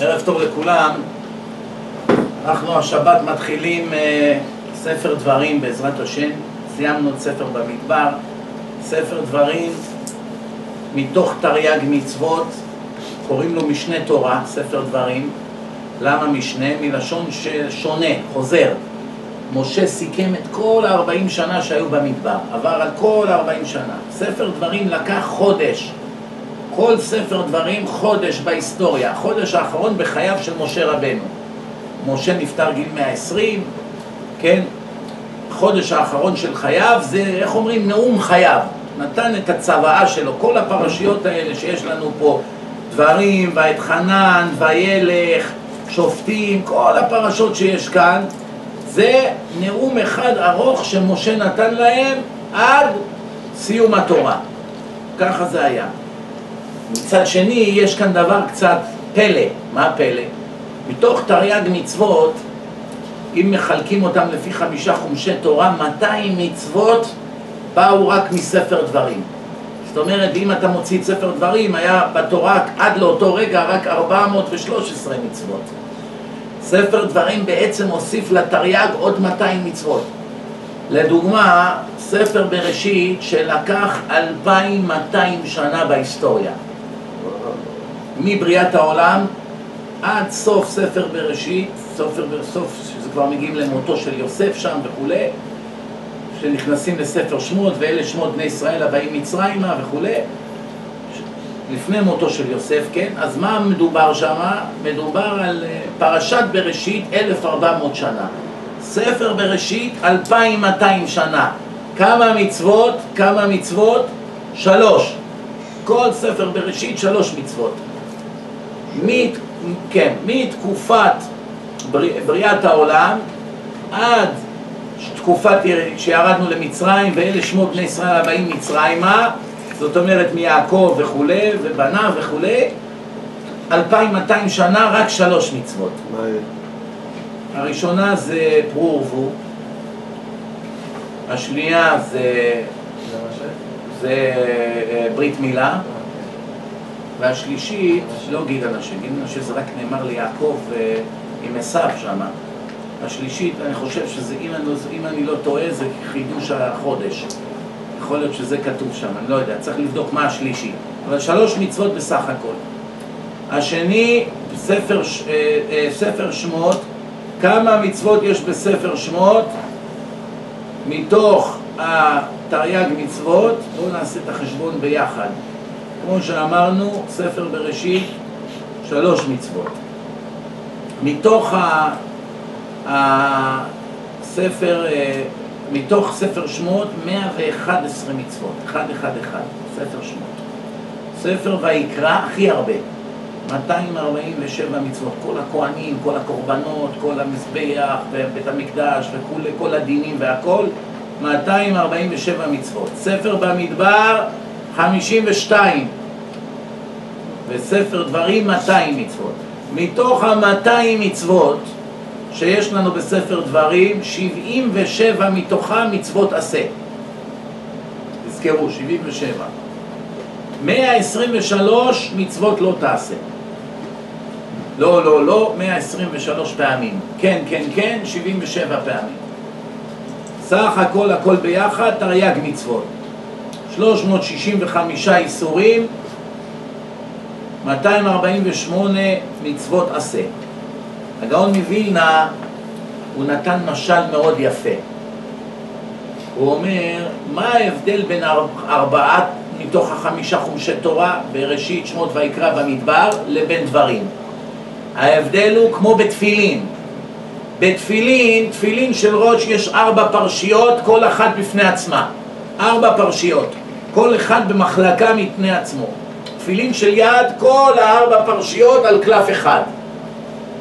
ערב טוב לכולם. אנחנו השבת מתחילים אה, ספר דברים בעזרת השם. סיימנו את ספר במדבר. ספר דברים מתוך תרי"ג מצוות, קוראים לו משנה תורה, ספר דברים. למה משנה? מלשון שונה, חוזר. משה סיכם את כל ה-40 שנה שהיו במדבר, עבר על כל ה-40 שנה. ספר דברים לקח חודש. כל ספר דברים חודש בהיסטוריה, החודש האחרון בחייו של משה רבנו. משה נפטר גיל 120, כן? החודש האחרון של חייו זה, איך אומרים, נאום חייו. נתן את הצוואה שלו, כל הפרשיות האלה שיש לנו פה, דברים, ואת חנן, וילך, שופטים, כל הפרשות שיש כאן, זה נאום אחד ארוך שמשה נתן להם עד סיום התורה. ככה זה היה. מצד שני, יש כאן דבר קצת פלא. מה הפלא? מתוך תרי"ג מצוות, אם מחלקים אותם לפי חמישה חומשי תורה, 200 מצוות באו רק מספר דברים. זאת אומרת, אם אתה מוציא את ספר דברים, היה בתורה עד לאותו רגע רק 413 מצוות. ספר דברים בעצם הוסיף לתרי"ג עוד 200 מצוות. לדוגמה, ספר בראשית שלקח 2,200 שנה בהיסטוריה. מבריאת העולם עד סוף ספר בראשית, סופר בסוף, שזה כבר מגיעים למותו של יוסף שם וכולי, שנכנסים לספר שמות, ואלה שמות בני ישראל הבאים מצרימה וכולי, לפני מותו של יוסף, כן? אז מה מדובר שם? מדובר על אה, פרשת בראשית 1400 שנה. ספר בראשית 2200 שנה. כמה מצוות? כמה מצוות? שלוש. כל ספר בראשית שלוש מצוות. מת, כן, מתקופת בריא, בריאת העולם עד תקופת שירדנו למצרים ואלה שמות בני ישראל הבאים מצרימה זאת אומרת מיעקב וכולי ובניו וכולי 2200 שנה רק שלוש מצוות הראשונה זה פרו ורבו השנייה זה, זה אה, ברית מילה והשלישית, לא גיד אנשי, גיד אנשי זה רק נאמר ליעקב אה, עם עשיו שם. השלישית, אני חושב שזה, אם אני, לא, אם אני לא טועה, זה חידוש החודש. יכול להיות שזה כתוב שם, אני לא יודע, צריך לבדוק מה השלישי. אבל שלוש מצוות בסך הכל. השני, ספר, אה, ספר שמות, כמה מצוות יש בספר שמות מתוך התרי"ג מצוות, בואו נעשה את החשבון ביחד. כמו שאמרנו, ספר בראשית, שלוש מצוות. מתוך הספר, אה, מתוך ספר שמות, 111 מצוות, 111, ספר שמות. ספר ויקרא, הכי הרבה, 247 מצוות, כל הכוהנים, כל הקורבנות, כל המזבח ובית המקדש וכולי, כל הדינים והכל, 247 מצוות. ספר במדבר, 52 וספר דברים 200 מצוות. מתוך ה-200 מצוות שיש לנו בספר דברים, 77 מתוכם מצוות עשה. תזכרו, 77. 123 מצוות לא תעשה. לא, לא, לא, 123 פעמים. כן, כן, כן, 77 פעמים. סך הכל, הכל ביחד, תרי"ג מצוות. 365 איסורים, 248 מצוות עשה. הגאון מווילנה, הוא נתן משל מאוד יפה. הוא אומר, מה ההבדל בין ארבעת מתוך החמישה חומשי תורה, בראשית, שמות ויקרא במדבר, לבין דברים? ההבדל הוא כמו בתפילין. בתפילין, תפילין של ראש יש ארבע פרשיות, כל אחת בפני עצמה. ארבע פרשיות. כל אחד במחלקה מפני עצמו. תפילין של יד, כל הארבע פרשיות על קלף אחד.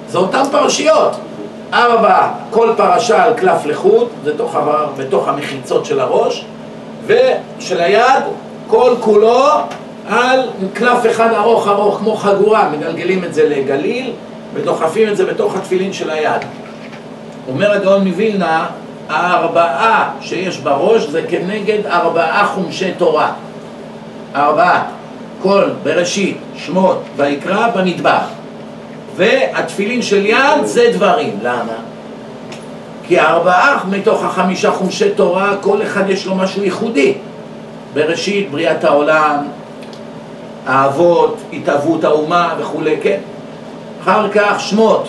זה אותן פרשיות. ארבע, כל פרשה על קלף לחוט, בתוך, בתוך המחיצות של הראש, ושל היד, כל כולו על קלף אחד ארוך ארוך, כמו חגורה, מגלגלים את זה לגליל, ודוחפים את זה בתוך התפילין של היד. אומר הגאון מווילנה, הארבעה שיש בראש זה כנגד ארבעה חומשי תורה. ארבעה. כל בראשית, שמות, ויקרא במדבר. והתפילין של יד זה דברים. למה? כי ארבעה מתוך החמישה חומשי תורה, כל אחד יש לו משהו ייחודי. בראשית, בריאת העולם, האבות, התהוות האומה וכולי, כן? אחר כך שמות,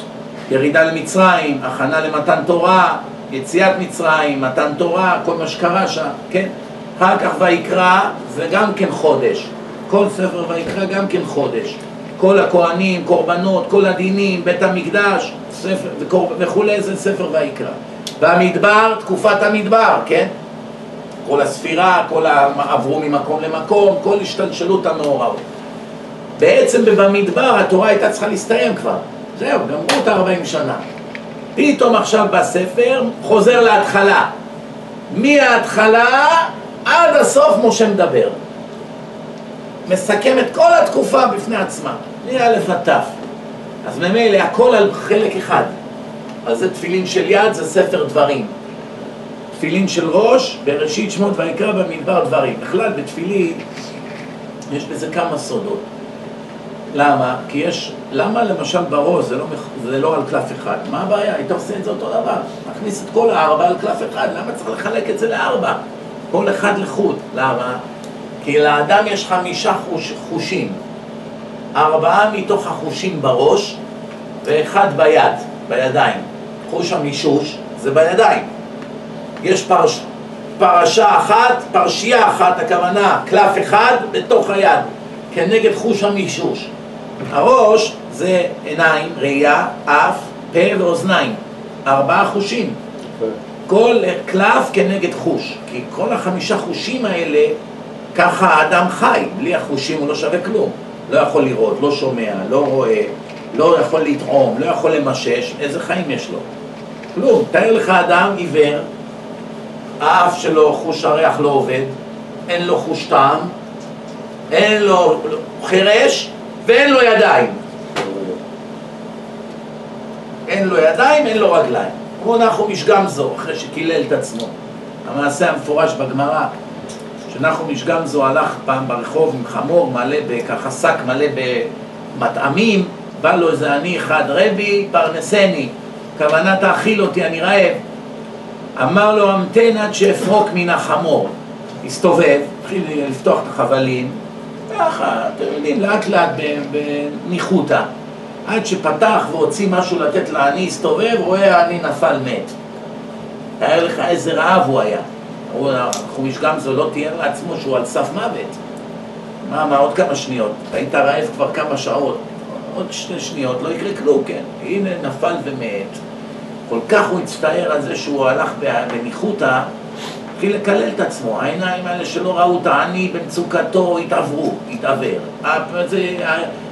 ירידה למצרים, הכנה למתן תורה, יציאת מצרים, מתן תורה, כל מה שקרה שם, כן? אחר כך ויקרא זה גם כן חודש, כל ספר ויקרא גם כן חודש. כל הכהנים, קורבנות, כל הדינים, בית המקדש, ספר וכולי, זה ספר ויקרא. והמדבר, תקופת המדבר, כן? כל הספירה, כל עברו ממקום למקום, כל השתלשלות המאורעות. בעצם במדבר התורה הייתה צריכה להסתיים כבר. זהו, גמרו את 40 שנה. פתאום עכשיו בספר חוזר להתחלה. מההתחלה עד הסוף משה מדבר. מסכם את כל התקופה בפני עצמה, מא' עד ת'. אז ממילא הכל על חלק אחד. אז זה תפילין של יד, זה ספר דברים. תפילין של ראש, בראשית שמות ויקרא במדבר דברים. בכלל בתפילין יש בזה כמה סודות. למה? כי יש, למה למשל בראש זה לא, זה לא על קלף אחד? מה הבעיה? היית עושה את זה אותו דבר. מכניס את כל הארבע על קלף אחד, למה צריך לחלק את זה לארבע? כל אחד לחוד. למה? כי לאדם יש חמישה חוש, חושים. ארבעה מתוך החושים בראש ואחד ביד, בידיים. חוש המישוש זה בידיים. יש פרש, פרשה אחת, פרשייה אחת, הכוונה קלף אחד בתוך היד, כנגד חוש המישוש. הראש זה עיניים, ראייה, אף, פה ואוזניים. ארבעה חושים. כל קלף כנגד חוש. כי כל החמישה חושים האלה, ככה האדם חי. בלי החושים הוא לא שווה כלום. לא יכול לראות, לא שומע, לא רואה, לא יכול לטעום, לא יכול למשש. איזה חיים יש לו? כלום. תאר לך אדם עיוור, האף שלו, חוש הריח לא עובד, אין לו חוש טעם, אין לו חירש ואין לו ידיים. אין לו ידיים, אין לו רגליים. כמו נחום איש גמזו, אחרי שקילל את עצמו. המעשה המפורש בגמרא, שנחום איש גמזו הלך פעם ברחוב עם חמור מלא, ככה שק מלא במטעמים, בא לו איזה עני אחד, רבי פרנסני, כוונה תאכיל אותי, אני רעב. אמר לו, המתן עד שאפרוק מן החמור. הסתובב, התחיל לפתוח את החבלים, ככה, אתם יודעים, לאט לאט בניחותא. עד שפתח והוציא משהו לתת לעני, הסתובב, רואה העני נפל מת. תאר לך איזה רעב הוא היה. החומיש גמזו לא תיאר לעצמו שהוא על סף מוות. מה, מה, עוד כמה שניות? היית רעב כבר כמה שעות. עוד שתי שניות, לא יקרה כלום, כן? הנה נפל ומת. כל כך הוא הצטער על זה שהוא הלך בניחותא, התחיל לקלל את עצמו. העיניים האלה שלא ראו את העני במצוקתו התעברו, התעוור.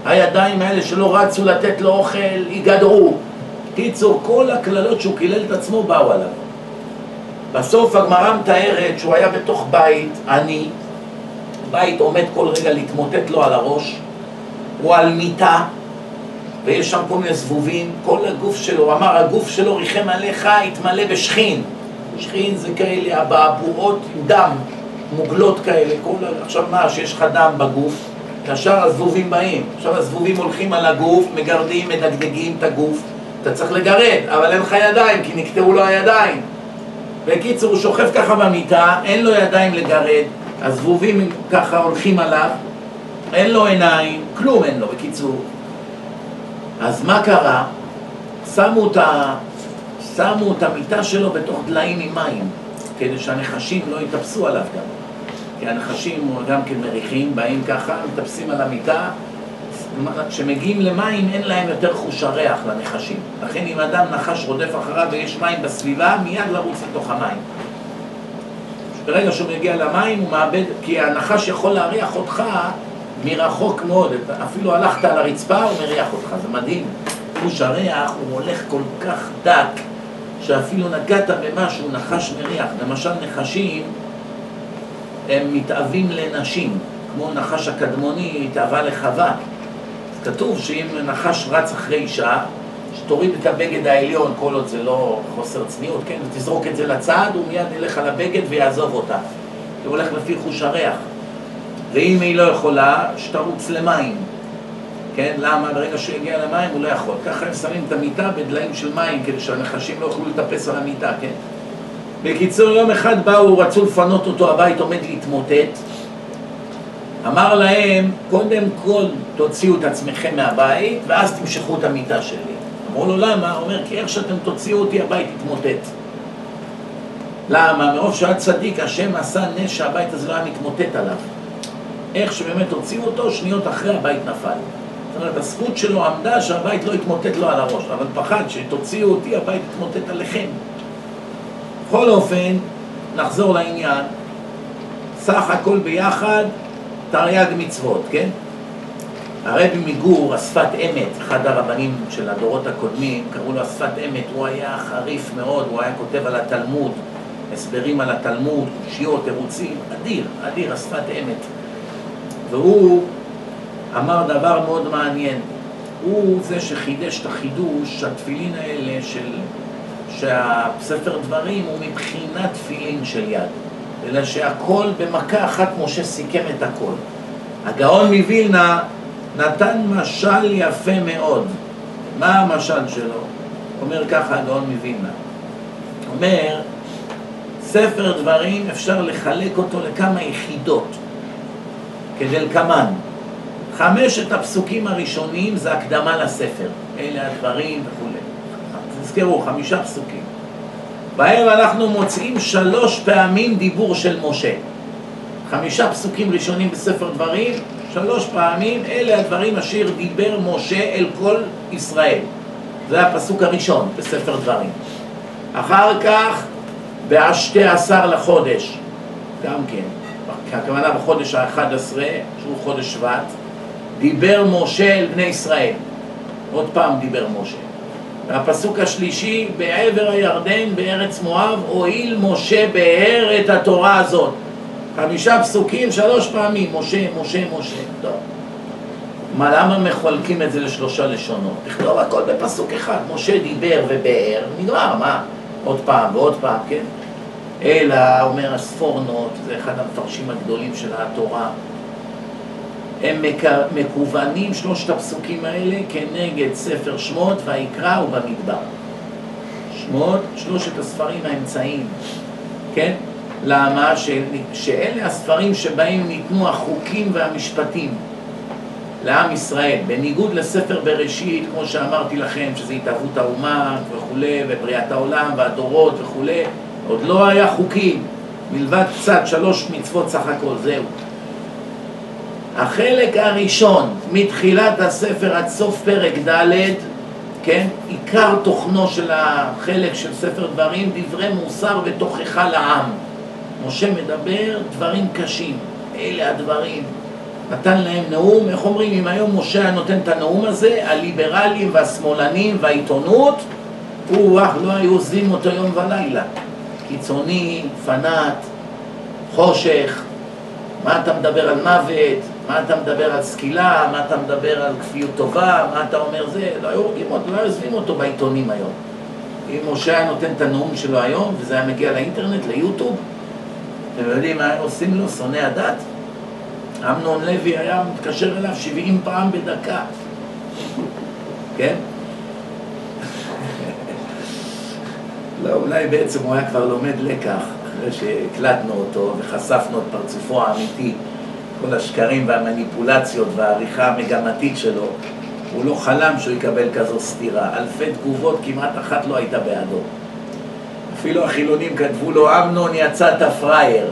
הידיים האלה שלא רצו לתת לו אוכל, ייגדרו. קיצור, כל הקללות שהוא קילל את עצמו באו עליו. בסוף הגמרא מתארת שהוא היה בתוך בית עני, בית עומד כל רגע להתמוטט לו על הראש, הוא על מיטה, ויש שם כל מיני זבובים, כל הגוף שלו, אמר הגוף שלו ריחם עליך, התמלא בשכין. שכין זה כאלה אבעבועות דם, מוגלות כאלה, כל... עכשיו מה, שיש לך דם בגוף, ישר הזבובים באים, עכשיו הזבובים הולכים על הגוף, מגרדים, מדגדגים את הגוף, אתה צריך לגרד, אבל אין לך ידיים, כי נקטעו לו הידיים. בקיצור, הוא שוכב ככה במיטה, אין לו ידיים לגרד, הזבובים ככה הולכים עליו, אין לו עיניים, כלום אין לו, בקיצור. אז מה קרה? שמו את, ה... שמו את המיטה שלו בתוך דליים עם מים, כדי שהנחשים לא יתפסו עליו גם. כי הנחשים גם כן מריחים, באים ככה, מטפסים על המיטה, כשמגיעים למים אין להם יותר חוש הריח לנחשים. לכן אם אדם נחש רודף אחריו ויש מים בסביבה, מיד לרוץ לתוך המים. ברגע שהוא מגיע למים הוא מאבד, כי הנחש יכול להריח אותך מרחוק מאוד, אפילו הלכת על הרצפה הוא מריח אותך, זה מדהים. חוש הריח הוא הולך כל כך דק, שאפילו נגעת במשהו, נחש מריח. למשל נחשים הם מתאווים לנשים, כמו נחש הקדמוני התאווה לחווה. כתוב שאם נחש רץ אחרי אישה, שתוריד את הבגד העליון, כל עוד זה לא חוסר צניעות, כן? ותזרוק את זה לצד, הוא מיד ילך על הבגד ויעזוב אותה. הוא הולך לפי חוש הריח. ואם היא לא יכולה, שתרוץ למים. כן? למה? ברגע שהוא יגיע למים הוא לא יכול. ככה הם שמים את המיטה בדליים של מים כדי שהנחשים לא יוכלו לטפס על המיטה, כן? בקיצור, יום אחד באו, רצו לפנות אותו, הבית עומד להתמוטט. אמר להם, קודם כל תוציאו את עצמכם מהבית ואז תמשכו את המיטה שלי. אמרו לו, למה? הוא אומר, כי איך שאתם תוציאו אותי, הבית יתמוטט. למה? מרוב שהיה צדיק, השם עשה נס שהבית הזה לא היה מתמוטט עליו. איך שבאמת הוציאו אותו, שניות אחרי הבית נפל. זאת אומרת, הזכות שלו עמדה שהבית לא יתמוטט לו על הראש, אבל פחד שתוציאו אותי, הבית יתמוטט עליכם. בכל אופן, נחזור לעניין, סך הכל ביחד, תרי"ג מצוות, כן? הרבי מגור, השפת אמת, אחד הרבנים של הדורות הקודמים, קראו לו השפת אמת, הוא היה חריף מאוד, הוא היה כותב על התלמוד, הסברים על התלמוד, קושיות, תירוצים, אדיר, אדיר, השפת אמת. והוא אמר דבר מאוד מעניין, הוא זה שחידש את החידוש, התפילין האלה של, שהספר דברים הוא מבחינת תפילין של יד, אלא שהכל במכה אחת משה סיכם את הכל. הגאון מווילנה נתן משל יפה מאוד. מה המשל שלו? אומר ככה הגאון מווילנה. אומר, ספר דברים אפשר לחלק אותו לכמה יחידות, כדלקמן. חמשת הפסוקים הראשונים זה הקדמה לספר, אלה הדברים וכולי. תזכרו, חמישה פסוקים. בהם אנחנו מוצאים שלוש פעמים דיבור של משה. חמישה פסוקים ראשונים בספר דברים, שלוש פעמים, אלה הדברים אשר דיבר משה אל כל ישראל. זה הפסוק הראשון בספר דברים. אחר כך, בהשתי עשר לחודש, גם כן, הכוונה בחודש האחד עשרה, שהוא חודש שבט, דיבר משה אל בני ישראל. עוד פעם דיבר משה. והפסוק השלישי, בעבר הירדן בארץ מואב, הואיל משה באר את התורה הזאת. חמישה פסוקים, שלוש פעמים, משה, משה, משה. טוב. מה, למה מחולקים את זה לשלושה לשונות? תכתוב הכל בפסוק אחד. משה דיבר ובאר, נגמר, מה? עוד פעם ועוד פעם, כן? אלא, אומר הספורנות, זה אחד המפרשים הגדולים של התורה, הם מקוונים, שלושת הפסוקים האלה, כנגד ספר שמות ויקרא ובמדבר. שמות, שלושת הספרים האמצעיים, כן? למה? ש... שאלה הספרים שבהם ניתנו החוקים והמשפטים לעם ישראל, בניגוד לספר בראשית, כמו שאמרתי לכם, שזה התהוות האומה וכולי, ובריאת העולם והדורות וכולי, עוד לא היה חוקים, מלבד קצת שלוש מצוות סך הכל, זהו. החלק הראשון, מתחילת הספר עד סוף פרק ד', כן? עיקר תוכנו של החלק של ספר דברים, דברי מוסר ותוכחה לעם. משה מדבר דברים קשים, אלה הדברים. נתן להם נאום, איך אומרים, אם היום משה היה נותן את הנאום הזה, הליברלים והשמאלנים והעיתונות, הוא לא היו עוזבים אותו יום ולילה. קיצוני, פנאט, חושך, מה אתה מדבר על מוות, מה אתה מדבר על סקילה, מה אתה מדבר על כפיות טובה, מה אתה אומר זה, לא היו הורגים אותו, לא היו עוזבים אותו בעיתונים היום. אם משה היה נותן את הנאום שלו היום, וזה היה מגיע לאינטרנט, ליוטיוב, אתם יודעים מה עושים לו, שונא הדת? אמנון לוי היה מתקשר אליו 70 פעם בדקה, כן? לא, אולי בעצם הוא היה כבר לומד לקח, אחרי שהקלטנו אותו וחשפנו את פרצופו האמיתי, כל השקרים והמניפולציות והעריכה המגמתית שלו, הוא לא חלם שהוא יקבל כזו סתירה. אלפי תגובות, כמעט אחת לא הייתה בעדו. אפילו החילונים כתבו לו, אמנון יצאת פראייר.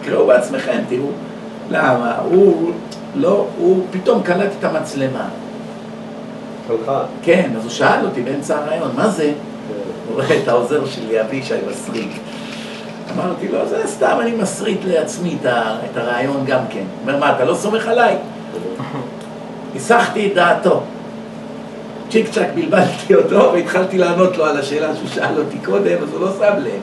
תקראו בעצמכם, תראו. למה? הוא לא, הוא פתאום קלט את המצלמה. שלך? כן, אז הוא שאל אותי באמצע הרעיון, מה זה? כן. הוא רואה את העוזר שלי, אבישי מסריק. אמרתי לו, זה סתם, אני מסריט לעצמי את הרעיון גם כן. אומר, מה, אתה לא סומך עליי? הסחתי את דעתו. צ'יק צ'אק בלבלתי אותו והתחלתי לענות לו על השאלה שהוא שאל אותי קודם, אז הוא לא שם לב.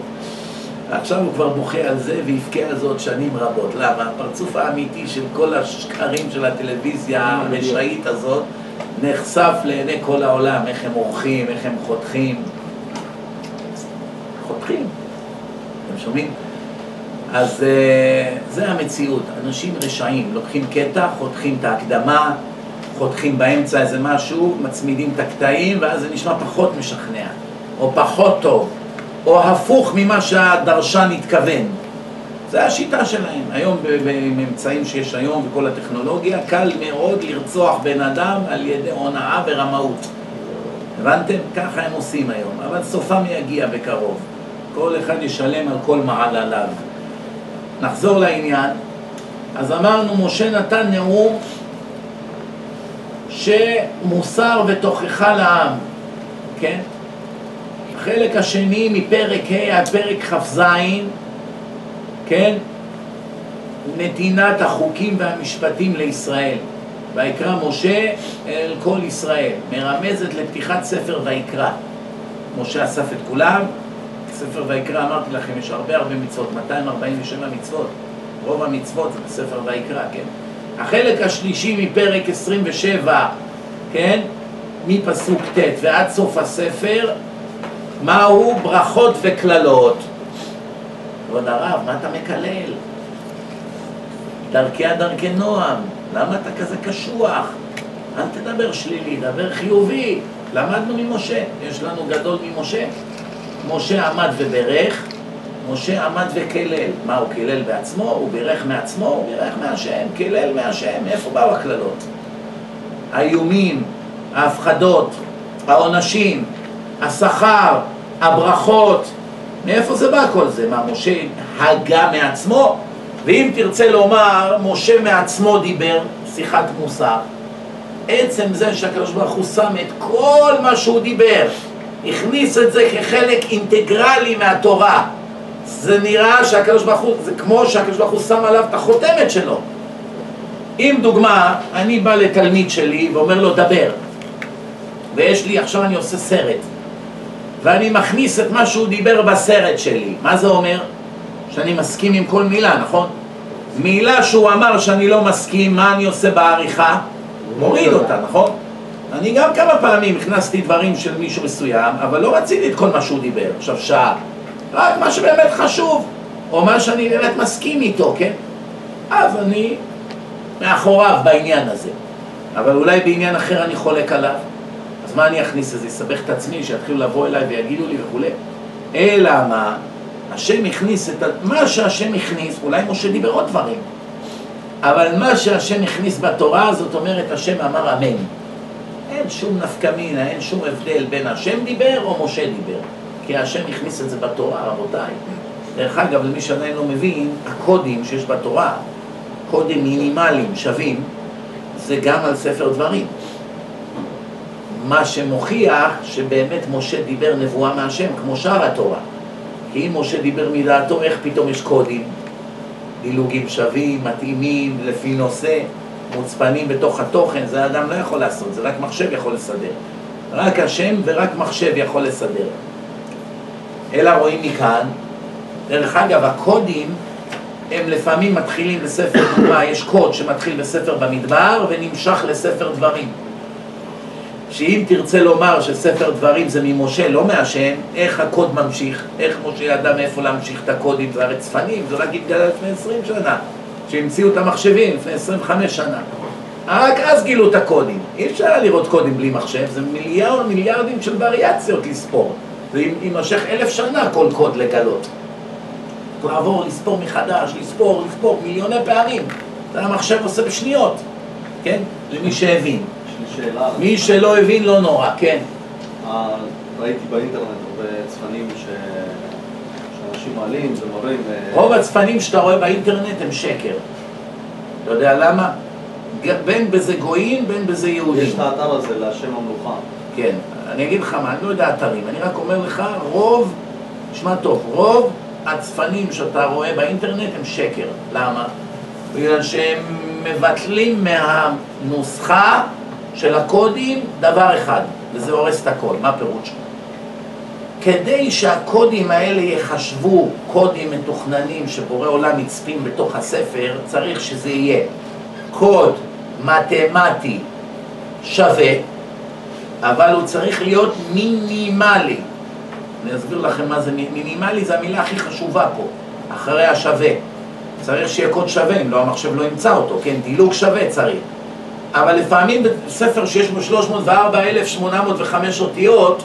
עכשיו הוא כבר בוכה על זה ויבכה על זה עוד שנים רבות. למה? הפרצוף האמיתי של כל השקרים של הטלוויזיה הרשעית הזאת נחשף לעיני כל העולם, איך הם עורכים, איך הם חותכים. חותכים. אתם שומעים? אז אה, זה המציאות, אנשים רשעים, לוקחים קטע, חותכים את ההקדמה, חותכים באמצע איזה משהו, מצמידים את הקטעים, ואז זה נשמע פחות משכנע, או פחות טוב, או הפוך ממה שהדרשן התכוון. זה השיטה שלהם. היום באמצעים שיש היום וכל הטכנולוגיה, קל מאוד לרצוח בן אדם על ידי הונאה ורמאות. הבנתם? ככה הם עושים היום, אבל סופם יגיע בקרוב. כל אחד ישלם על כל מעלליו. נחזור לעניין. אז אמרנו, משה נתן נאום שמוסר ותוכחה לעם, כן? החלק השני מפרק ה' עד פרק כ"ז, כן? נתינת החוקים והמשפטים לישראל. ויקרא משה אל כל ישראל, מרמזת לפתיחת ספר ויקרא. משה אסף את כולם, ספר ויקרא, אמרתי לכם, יש הרבה הרבה מצוות, 247 מצוות, רוב המצוות זה בספר ויקרא, כן? החלק השלישי מפרק 27, כן? מפסוק ט' ועד סוף הספר, מהו ברכות וקללות. כבוד הרב, מה אתה מקלל? דרכיה דרכי נועם, למה אתה כזה קשוח? אל תדבר שלילי, דבר חיובי. למדנו ממשה, יש לנו גדול ממשה. משה עמד וברך, משה עמד וקלל. מה, הוא קילל בעצמו? הוא בירך מעצמו? הוא בירך מהשם, קילל מהשם. מאיפה באו הקללות? האיומים, ההפחדות, העונשים, השכר, הברכות, מאיפה זה בא כל זה? מה, משה הגה מעצמו? ואם תרצה לומר, משה מעצמו דיבר, שיחת מוסר, עצם זה שהקדוש ברוך הוא שם את כל מה שהוא דיבר, הכניס את זה כחלק אינטגרלי מהתורה. זה נראה שהקדוש ברוך הוא, זה כמו שהקדוש ברוך הוא שם עליו את החותמת שלו. אם דוגמה, אני בא לתלמיד שלי ואומר לו דבר, ויש לי, עכשיו אני עושה סרט, ואני מכניס את מה שהוא דיבר בסרט שלי, מה זה אומר? שאני מסכים עם כל מילה, נכון? מילה שהוא אמר שאני לא מסכים, מה אני עושה בעריכה? מוריד אותה, נכון? אני גם כמה פעמים הכנסתי דברים של מישהו מסוים, אבל לא רציתי את כל מה שהוא דיבר, עכשיו שעה. רק מה שבאמת חשוב, או מה שאני באמת מסכים איתו, כן? אז אני מאחוריו בעניין הזה. אבל אולי בעניין אחר אני חולק עליו. אז מה אני אכניס לזה? אסבך את עצמי, שיתחילו לבוא אליי ויגידו לי וכולי. אלא מה? השם הכניס את ה... מה שהשם הכניס, אולי משה דיבר עוד דברים, אבל מה שהשם הכניס בתורה, זאת אומרת, השם אמר אמן. אין שום נפקא מינה, אין שום הבדל בין השם דיבר או משה דיבר. כי השם הכניס את זה בתורה, רבותיי. דרך אגב, למי שעדיין לא מבין, הקודים שיש בתורה, קודים מינימליים, שווים, זה גם על ספר דברים. מה שמוכיח שבאמת משה דיבר נבואה מהשם, כמו שאר התורה. כי אם משה דיבר מדעתו, איך פתאום יש קודים? דילוגים שווים, מתאימים, לפי נושא, מוצפנים בתוך התוכן, זה האדם לא יכול לעשות, זה רק מחשב יכול לסדר. רק השם ורק מחשב יכול לסדר. אלא רואים מכאן, דרך אגב, הקודים הם לפעמים מתחילים בספר דוגמה, יש קוד שמתחיל בספר במדבר ונמשך לספר דברים. שאם תרצה לומר שספר דברים זה ממשה, לא מהשם, איך הקוד ממשיך, איך משה ידע מאיפה להמשיך את הקודים, זה הרי צפנים, זה רק התגלה לפני עשרים שנה, שהמציאו את המחשבים לפני עשרים וחמש שנה. רק אז גילו את הקודים. אי אפשר לראות קודים בלי מחשב, זה מיליארד, מיליארדים של וריאציות לספור. זה יימשך אלף שנה כל קוד לגלות. לעבור, לספור מחדש, לספור, לספור מיליוני פעמים. זה המחשב עושה בשניות, כן? למי שהבין. שאלה. מי שלא הבין לא נורא, כן. אה, ראיתי באינטרנט הרבה צפנים ש... שאנשים מעלים ומראים... אה, רוב הצפנים שאתה רואה באינטרנט הם שקר. אתה יודע למה? בין בזה גויים, בין בזה יהודים. יש את האתר הזה להשם המלוכה. כן, אני אגיד לך מה, אני לא יודע אתרים, אני רק אומר לך, רוב, שמע טוב, רוב הצפנים שאתה רואה באינטרנט הם שקר. למה? בגלל שהם מבטלים מהנוסחה של הקודים דבר אחד, וזה הורס את הכל. מה הפירוש? כדי שהקודים האלה יחשבו קודים מתוכננים שבורא עולם יצפים בתוך הספר, צריך שזה יהיה קוד מתמטי שווה, אבל הוא צריך להיות מינימלי. אני אסביר לכם מה זה מינימלי, זה המילה הכי חשובה פה. אחרי השווה. צריך שיהיה קוד שווה, אם לא המחשב לא ימצא אותו, כן? דילוג שווה צריך. אבל לפעמים בספר שיש בו 304,805 אותיות,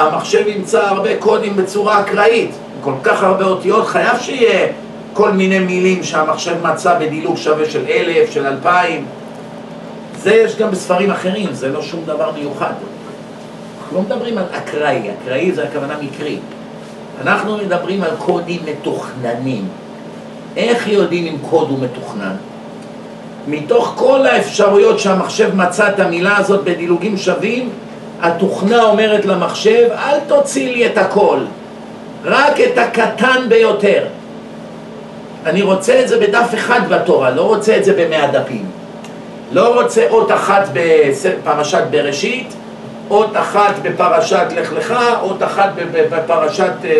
המחשב ימצא הרבה קודים בצורה אקראית. כל כך הרבה אותיות, חייב שיהיה כל מיני מילים שהמחשב מצא בדילוג שווה של אלף, של אלפיים. זה יש גם בספרים אחרים, זה לא שום דבר מיוחד. אנחנו לא מדברים על אקראי, אקראי זה הכוונה מקרי. אנחנו מדברים על קודים מתוכננים. איך יודעים אם קוד הוא מתוכנן? מתוך כל האפשרויות שהמחשב מצא את המילה הזאת בדילוגים שווים, התוכנה אומרת למחשב, אל תוציא לי את הכל, רק את הקטן ביותר. אני רוצה את זה בדף אחד בתורה, לא רוצה את זה במאה דפים. לא רוצה אות אחת בפרשת בראשית, אות אחת בפרשת לך לך, אות אחת בפרשת, אה,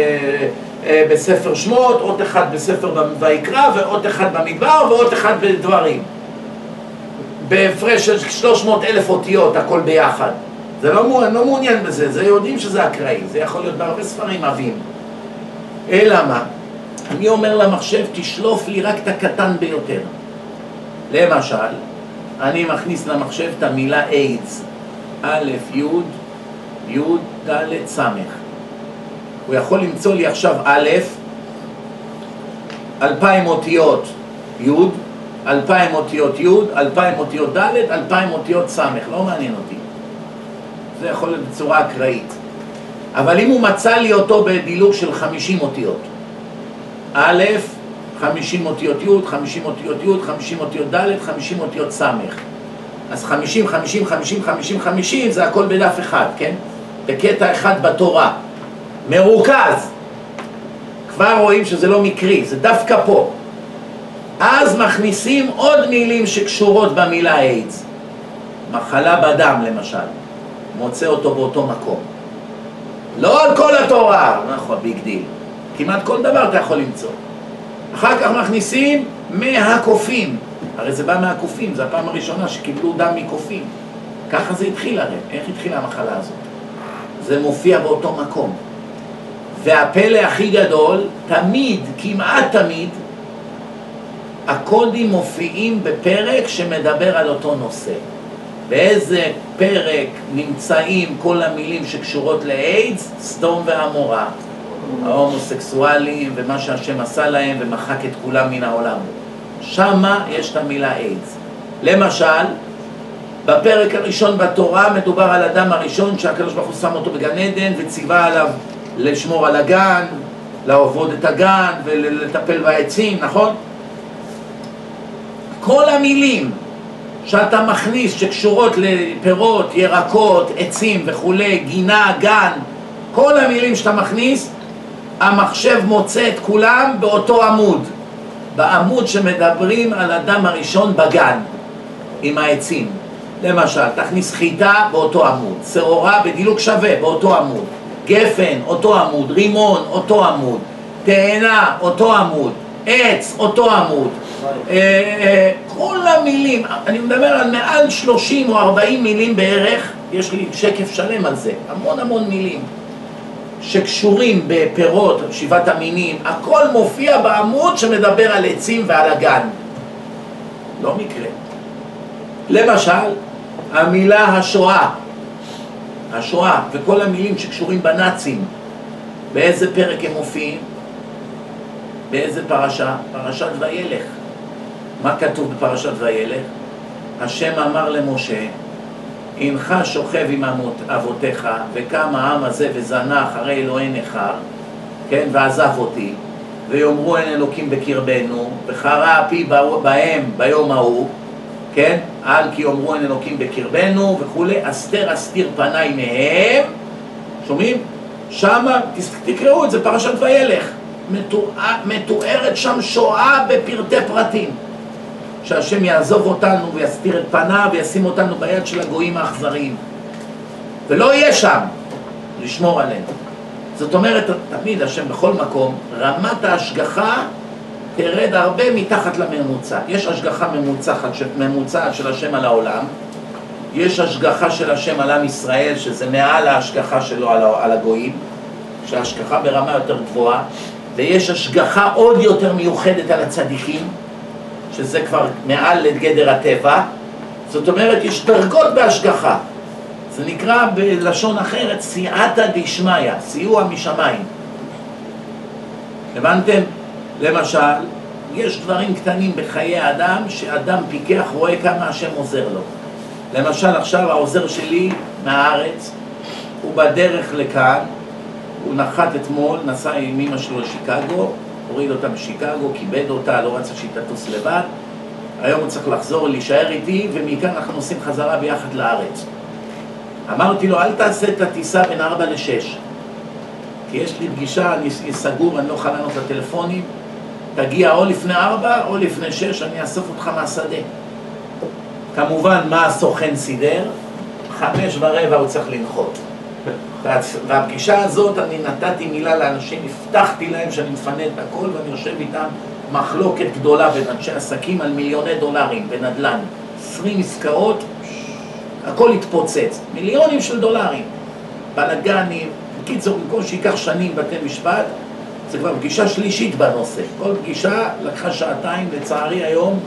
אה, בספר שמות, אות אחת בספר ויקרא, ואות אחת במדבר, ואות אחת בדברים. בהפרש של 300 אלף אותיות, הכל ביחד. זה לא, לא מעוניין בזה, זה יודעים שזה אקראי, זה יכול להיות בהרבה ספרים עבים. אלא מה? אני אומר למחשב, תשלוף לי רק את הקטן ביותר. למשל, אני מכניס למחשב את המילה איידס, א', י', י', ד', ס'. הוא יכול למצוא לי עכשיו א', אלפיים אותיות י', אלפיים אותיות י', אלפיים אותיות ד', אלפיים אותיות ס', לא מעניין אותי. זה יכול להיות בצורה אקראית. אבל אם הוא מצא לי אותו בדילוג של חמישים אותיות, א', חמישים אותיות י', חמישים אותיות י', חמישים אותיות ד', חמישים אותיות ס'. אז חמישים, חמישים, חמישים, חמישים, חמישים, זה הכל בדף אחד, כן? בקטע אחד בתורה. מרוכז. כבר רואים שזה לא מקרי, זה דווקא פה. אז מכניסים עוד מילים שקשורות במילה איידס. מחלה בדם למשל, מוצא אותו באותו מקום. לא על כל התורה, נכון, big deal. כמעט כל דבר אתה יכול למצוא. אחר כך מכניסים מהקופים. הרי זה בא מהקופים, זו הפעם הראשונה שקיבלו דם מקופים. ככה זה התחיל הרי. איך התחילה המחלה הזאת? זה מופיע באותו מקום. והפלא הכי גדול, תמיד, כמעט תמיד, הקודים מופיעים בפרק שמדבר על אותו נושא. באיזה פרק נמצאים כל המילים שקשורות לאיידס? סדום ועמורה. ההומוסקסואלים ומה שהשם עשה להם ומחק את כולם מן העולם. שמה יש את המילה איידס. למשל, בפרק הראשון בתורה מדובר על אדם הראשון שהקדוש ברוך הוא שם אותו בגן עדן וציווה עליו לשמור על הגן, לעבוד את הגן ולטפל בעצים, נכון? כל המילים שאתה מכניס שקשורות לפירות, ירקות, עצים וכולי, גינה, גן, כל המילים שאתה מכניס, המחשב מוצא את כולם באותו עמוד, בעמוד שמדברים על אדם הראשון בגן, עם העצים. למשל, תכניס חיטה באותו עמוד, שעורה בדילוג שווה באותו עמוד, גפן, אותו עמוד, רימון, אותו עמוד, תאנה, אותו עמוד, עץ, אותו עמוד, כל המילים, אני מדבר על מעל 30 או 40 מילים בערך, יש לי שקף שלם על זה, המון המון מילים שקשורים בפירות, שבעת המינים, הכל מופיע בעמוד שמדבר על עצים ועל הגן. לא מקרה. למשל, המילה השואה, השואה וכל המילים שקשורים בנאצים, באיזה פרק הם מופיעים? באיזה פרשה? פרשת וילך. מה כתוב בפרשת וילך? השם אמר למשה, הנך שוכב עם אבותיך, וקם העם הזה וזנה אחרי אלוהי נכר, כן, ועזב אותי, ויאמרו אין אלוקים בקרבנו, וחרה אפי בהם ביום ההוא, כן, על כי יאמרו אין אלוקים בקרבנו וכולי, אסתר אסתיר פניי מהם, שומעים? שמה, תקראו את זה, פרשת וילך, מתוארת שם שואה בפרטי פרטים. שהשם יעזוב אותנו ויסתיר את פניו וישים אותנו ביד של הגויים האכזריים. ולא יהיה שם לשמור עלינו. זאת אומרת, תמיד השם בכל מקום, רמת ההשגחה תרד הרבה מתחת לממוצע. יש השגחה ממוצעת, ממוצעת של השם על העולם, יש השגחה של השם על עם ישראל, שזה מעל ההשגחה שלו על הגויים, שההשגחה ברמה יותר גבוהה, ויש השגחה עוד יותר מיוחדת על הצדיקים, שזה כבר מעל לגדר הטבע, זאת אומרת, יש דרגות בהשגחה. זה נקרא בלשון אחרת סייעתא דשמיא, סיוע משמיים. הבנתם? למשל, יש דברים קטנים בחיי האדם שאדם פיקח רואה כמה השם עוזר לו. למשל עכשיו העוזר שלי מהארץ, הוא בדרך לכאן, הוא נחת אתמול, נסע עם אמא שלו לשיקגו, הוריד אותה בשיקגו, כיבד אותה, לא רצה שהיא תטוס לבד. היום הוא צריך לחזור, להישאר איתי, ומכאן אנחנו נוסעים חזרה ביחד לארץ. אמרתי לו, אל תעשה את הטיסה בין 4 ל-6, כי יש לי פגישה, אני סגור, אני לא יכול לענות לטלפונים, תגיע או לפני 4 או לפני 6, אני אאסוף אותך מהשדה. כמובן, מה הסוכן סידר? חמש ורבע הוא צריך לנחות. והפגישה הזאת, אני נתתי מילה לאנשים, הבטחתי להם שאני מפנה את הכל ואני יושב איתם מחלוקת גדולה בין אנשי עסקים על מיליוני דולרים בנדל"ן. עשרים עסקאות, הכל התפוצץ, מיליונים של דולרים. בלאגנים, בקיצור, במקום שייקח שנים בתי משפט, זה כבר פגישה שלישית בנושא. כל פגישה לקחה שעתיים, לצערי היום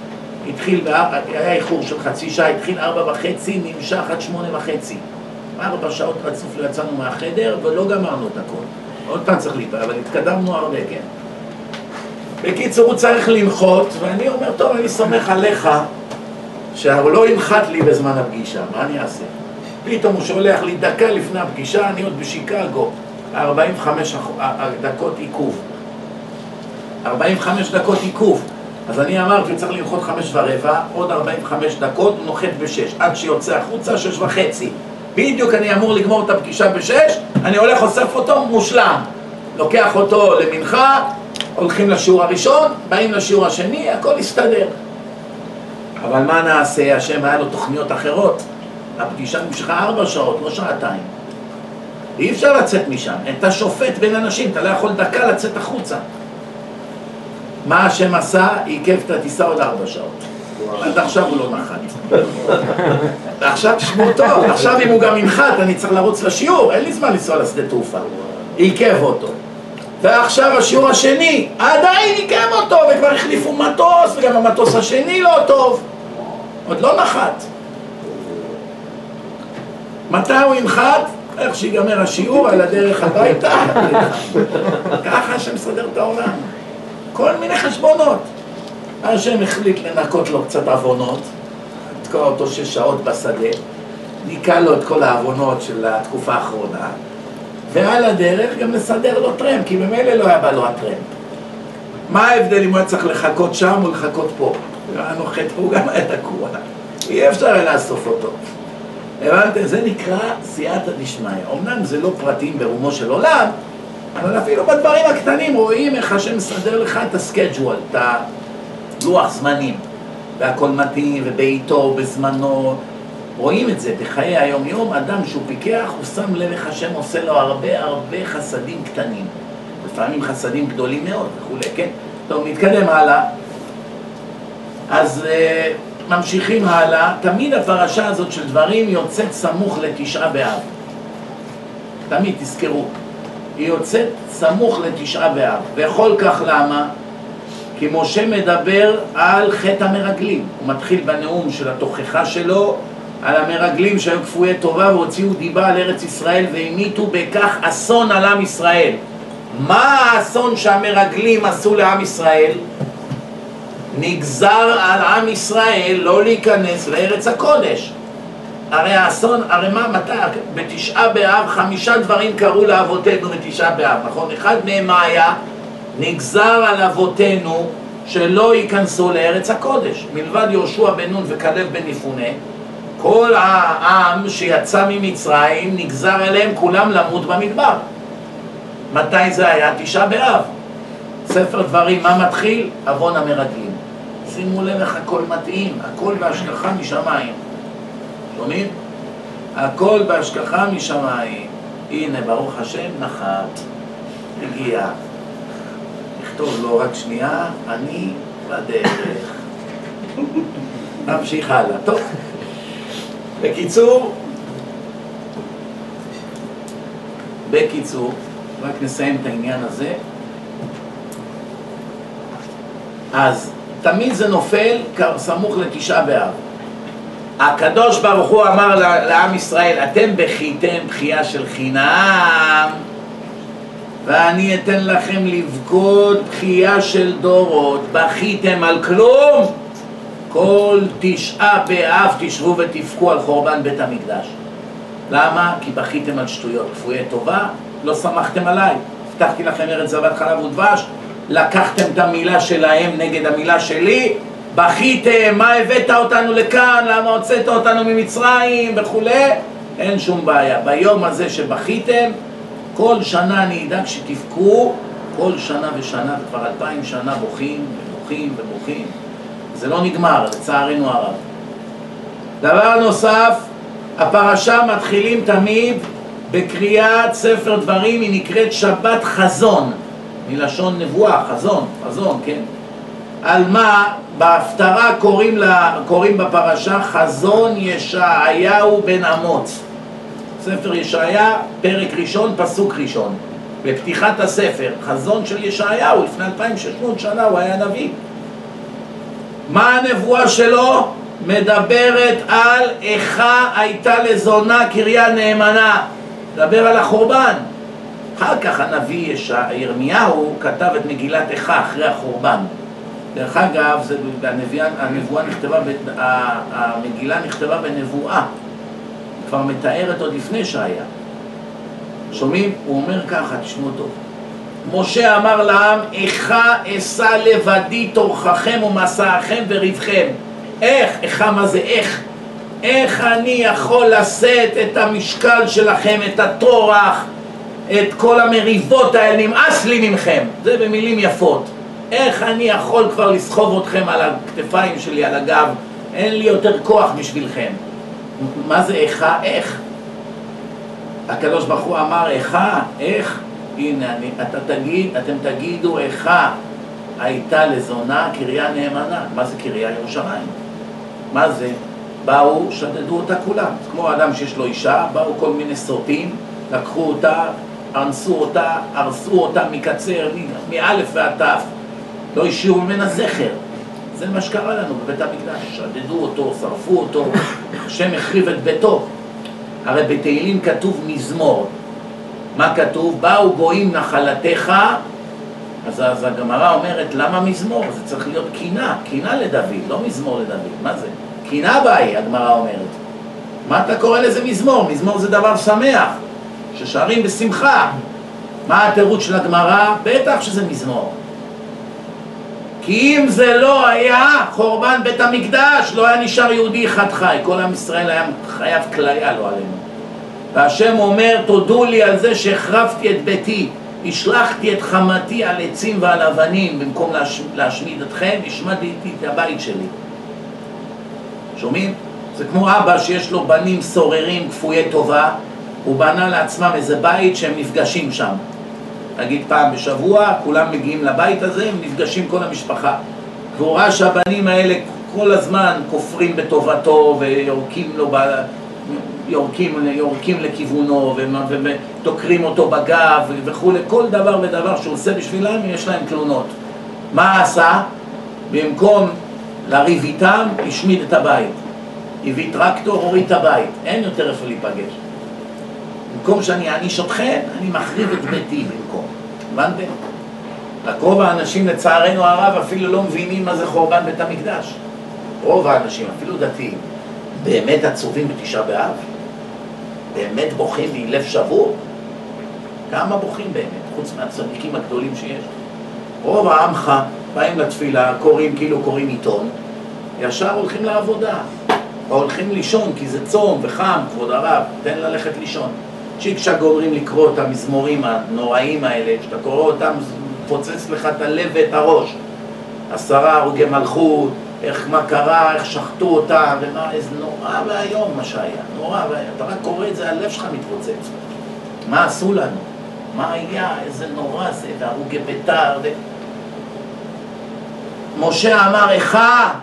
התחיל, היה איחור של חצי שעה, התחיל ארבע וחצי, נמשך עד שמונה וחצי. ארבע שעות רצוף לא יצאנו מהחדר ולא גמרנו את הכל. עוד פעם צריך להתראה, אבל התקדמנו הרבה, כן. בקיצור, הוא צריך לנחות, ואני אומר, טוב, אני סומך עליך שהוא לא ינחת לי בזמן הפגישה, מה אני אעשה? פתאום הוא שולח לי דקה לפני הפגישה, אני עוד בשיקגו, 45 דקות עיכוב. 45 דקות עיכוב. אז אני אמרתי, צריך לנחות חמש ורבע, עוד 45 דקות, נוחת בשש, עד שיוצא החוצה, שש וחצי. בדיוק אני אמור לגמור את הפגישה בשש, אני הולך, אוסף אותו, מושלם. לוקח אותו למנחה, הולכים לשיעור הראשון, באים לשיעור השני, הכל יסתדר. אבל מה נעשה? השם היה לו תוכניות אחרות. הפגישה נמשכה ארבע שעות, לא שעתיים. אי אפשר לצאת משם. אתה שופט בין אנשים, אתה לא יכול דקה לצאת החוצה. מה השם עשה? עיכב את הטיסה עוד ארבע שעות. עד עכשיו הוא לא נחת. ועכשיו תשמעו טוב, עכשיו אם הוא גם ינחת, אני צריך לרוץ לשיעור, אין לי זמן לנסוע לשדה תעופה. עיכב אותו. ועכשיו השיעור השני, עדיין עיכב אותו, וכבר החליפו מטוס, וגם המטוס השני לא טוב. עוד לא נחת. מתי הוא ינחת? איך שיגמר השיעור, על הדרך הביתה, ככה שמסדר את העולם. כל מיני חשבונות. השם החליט לנקות לו קצת עוונות, לתקוע אותו שש שעות בשדה, ניקה לו את כל העוונות של התקופה האחרונה, ועל הדרך גם לסדר לו טרמפ, כי ממילא לא היה בא לו הטרמפ. מה ההבדל אם הוא היה צריך לחכות שם או לחכות פה? היה נוחת פה, הוא גם היה תקוע. אי אפשר היה לאסוף אותו. הבנתם? זה נקרא סייעתא דשמיא. אמנם זה לא פרטים ברומו של עולם, אבל אפילו בדברים הקטנים רואים איך השם מסדר לך את הסקייג'ואל, את הלוח זמנים, והכל מתאים, ובעיתו, בזמנו. רואים את זה בחיי היום-יום, אדם שהוא פיקח, הוא שם לב איך השם עושה לו הרבה הרבה חסדים קטנים. לפעמים חסדים גדולים מאוד וכולי, כן? טוב, נתקדם הלאה. אז uh, ממשיכים הלאה. תמיד הפרשה הזאת של דברים יוצאת סמוך לתשעה באב. תמיד, תזכרו. היא יוצאת סמוך לתשעה באב. וכל כך למה? כי משה מדבר על חטא המרגלים. הוא מתחיל בנאום של התוכחה שלו על המרגלים שהיו כפויי טובה והוציאו דיבה על ארץ ישראל והמיתו בכך אסון על עם ישראל. מה האסון שהמרגלים עשו לעם ישראל? נגזר על עם ישראל לא להיכנס לארץ הקודש. הרי האסון, הרי מה, מתי, בתשעה באב חמישה דברים קרו לאבותינו בתשעה באב, נכון? אחד מהם מה היה? נגזר על אבותינו שלא ייכנסו לארץ הקודש. מלבד יהושע בן נון וכלב בן יפונה, כל העם שיצא ממצרים נגזר עליהם כולם למות במדבר. מתי זה היה? תשעה באב. ספר דברים, מה מתחיל? עוון המרגלים. שימו לב איך הכל מתאים, הכל בהשגחה משמיים. שומעים? הכל בהשגחה משמיים. הנה, ברוך השם, נחת, הגיע. נכתוב לו רק שנייה, אני בדרך. נמשיך הלאה. טוב. בקיצור, בקיצור, רק נסיים את העניין הזה. אז תמיד זה נופל סמוך לתשעה באב. הקדוש ברוך הוא אמר לעם ישראל, אתם בכיתם בכייה של חינם ואני אתן לכם לבכות בכייה של דורות. בכיתם על כלום? כל תשעה באב תשבו ותבכו על חורבן בית המקדש. למה? כי בכיתם על שטויות. כפויי טובה, לא שמחתם עליי. הבטחתי לכם ארץ זבת חלב ודבש, לקחתם את המילה שלהם נגד המילה שלי, בכיתם, מה הבאת אותנו לכאן, למה הוצאת אותנו ממצרים וכולי, אין שום בעיה. ביום הזה שבכיתם, כל שנה אני אדאג שתבכו, כל שנה ושנה, וכבר אלפיים שנה בוכים ובוכים ובוכים. זה לא נגמר, לצערנו הרב. דבר נוסף, הפרשה מתחילים תמיד בקריאת ספר דברים, היא נקראת שבת חזון, מלשון נבואה, חזון, חזון, כן? על מה? בהפטרה קוראים, לה, קוראים בפרשה חזון ישעיהו בן אמוץ. ספר ישעיה, פרק ראשון, פסוק ראשון. בפתיחת הספר, חזון של ישעיהו, לפני 2,600 שנה הוא היה נביא. מה הנבואה שלו? מדברת על איכה הייתה לזונה קריה נאמנה. מדבר על החורבן. אחר כך הנביא ירמיהו כתב את מגילת איכה אחרי החורבן. דרך אגב, זה, הנבואה נכתבה, המגילה נכתבה בנבואה, כבר מתארת עוד לפני שהיה. שומעים? הוא אומר ככה, תשמעו טוב. משה אמר לעם, איכה אשא לבדי תורככם ומסעכם וריבכם. איך? איכה מה זה איך? איך אני יכול לשאת את המשקל שלכם, את הטורח, את כל המריבות האלה, נמאס לי מכם. זה במילים יפות. איך אני יכול כבר לסחוב אתכם על הכתפיים שלי, על הגב? אין לי יותר כוח בשבילכם. מה זה איכה? איך? הקדוש ברוך הוא אמר איכה? איך? הנה, אני, אתה תגיד, אתם תגידו איכה הייתה לזונה קריה נאמנה. מה זה קריה ירושלים? מה זה? באו, שדדו אותה כולם. כמו אדם שיש לו אישה, באו כל מיני סוטים, לקחו אותה, אנסו אותה, הרסו אותה מקצר, מאלף ועד תף, לא השאירו ממנה זכר. זה מה שקרה לנו בבית המקדש, שדדו אותו, שרפו אותו, השם החריב את ביתו. הרי בתהילים כתוב מזמור. מה כתוב? באו גויים נחלתך, אז, אז הגמרא אומרת, למה מזמור? זה צריך להיות קינה, קינה לדוד, לא מזמור לדוד. מה זה? קינה באי, הגמרא אומרת. מה אתה קורא לזה מזמור? מזמור זה דבר שמח, ששרים בשמחה. מה התירוץ של הגמרא? בטח שזה מזמור. כי אם זה לא היה חורבן בית המקדש, לא היה נשאר יהודי אחד חי. כל עם ישראל היה חייב כליה, לא עלינו. והשם אומר, תודו לי על זה שהחרבתי את ביתי, השלכתי את חמתי על עצים ועל אבנים, במקום להש... להשמיד אתכם, השמדתי את הבית שלי. שומעים? זה כמו אבא שיש לו בנים סוררים כפויי טובה, הוא בנה לעצמם איזה בית שהם נפגשים שם. נגיד פעם בשבוע, כולם מגיעים לבית הזה, הם נפגשים כל המשפחה. והוא ראה שהבנים האלה כל הזמן כופרים בטובתו ויורקים לו, ב... יורקים, יורקים לכיוונו ודוקרים אותו בגב וכולי, כל דבר ודבר שהוא עושה בשבילם, יש להם תלונות. מה עשה? במקום לריב איתם, השמיד את הבית. הביא טרקטור, הוריד את הבית, אין יותר איפה להיפגש. במקום שאני אעניש אתכם, אני מחריב את ביתי במקום. הבנתם? רק רוב האנשים, לצערנו הרב, אפילו לא מבינים מה זה חורבן בית המקדש. רוב האנשים, אפילו דתיים, באמת עצובים בתשעה באב? באמת בוכים מלב שבור? כמה בוכים באמת, חוץ מהצדיקים הגדולים שיש? רוב העמך באים לתפילה, קוראים כאילו קוראים עיתון, ישר הולכים לעבודה, או הולכים לישון כי זה צום וחם, כבוד הרב, תן ללכת לישון. צ'יק צ'אק גומרים לקרוא את המזמורים הנוראים האלה, כשאתה קורא אותם פוצץ לך את הלב ואת הראש. עשרה הרוגי מלכות, איך מה קרה, איך שחטו אותם, ומה, איזה נורא ואיום מה שהיה, נורא ואיום. אתה רק קורא את זה, הלב שלך מתפוצץ. מה עשו לנו? מה היה, איזה נורא זה, והרוגי ביתר, ו... משה אמר, איכה,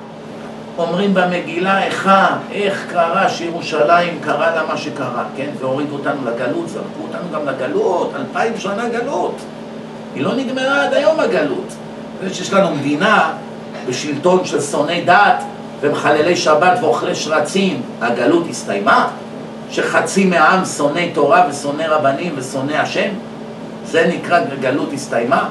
אומרים במגילה, איכה, איך קרה שירושלים קרה לה מה שקרה, כן? והורידו אותנו לגלות, זרקו אותנו גם לגלות, אלפיים שנה גלות. היא לא נגמרה עד היום הגלות. זה שיש לנו מדינה, בשלטון של שונאי דת ומחללי שבת ואוכלי שרצים, הגלות הסתיימה? שחצי מהעם שונאי תורה ושונאי רבנים ושונאי השם? זה נקרא גלות הסתיימה?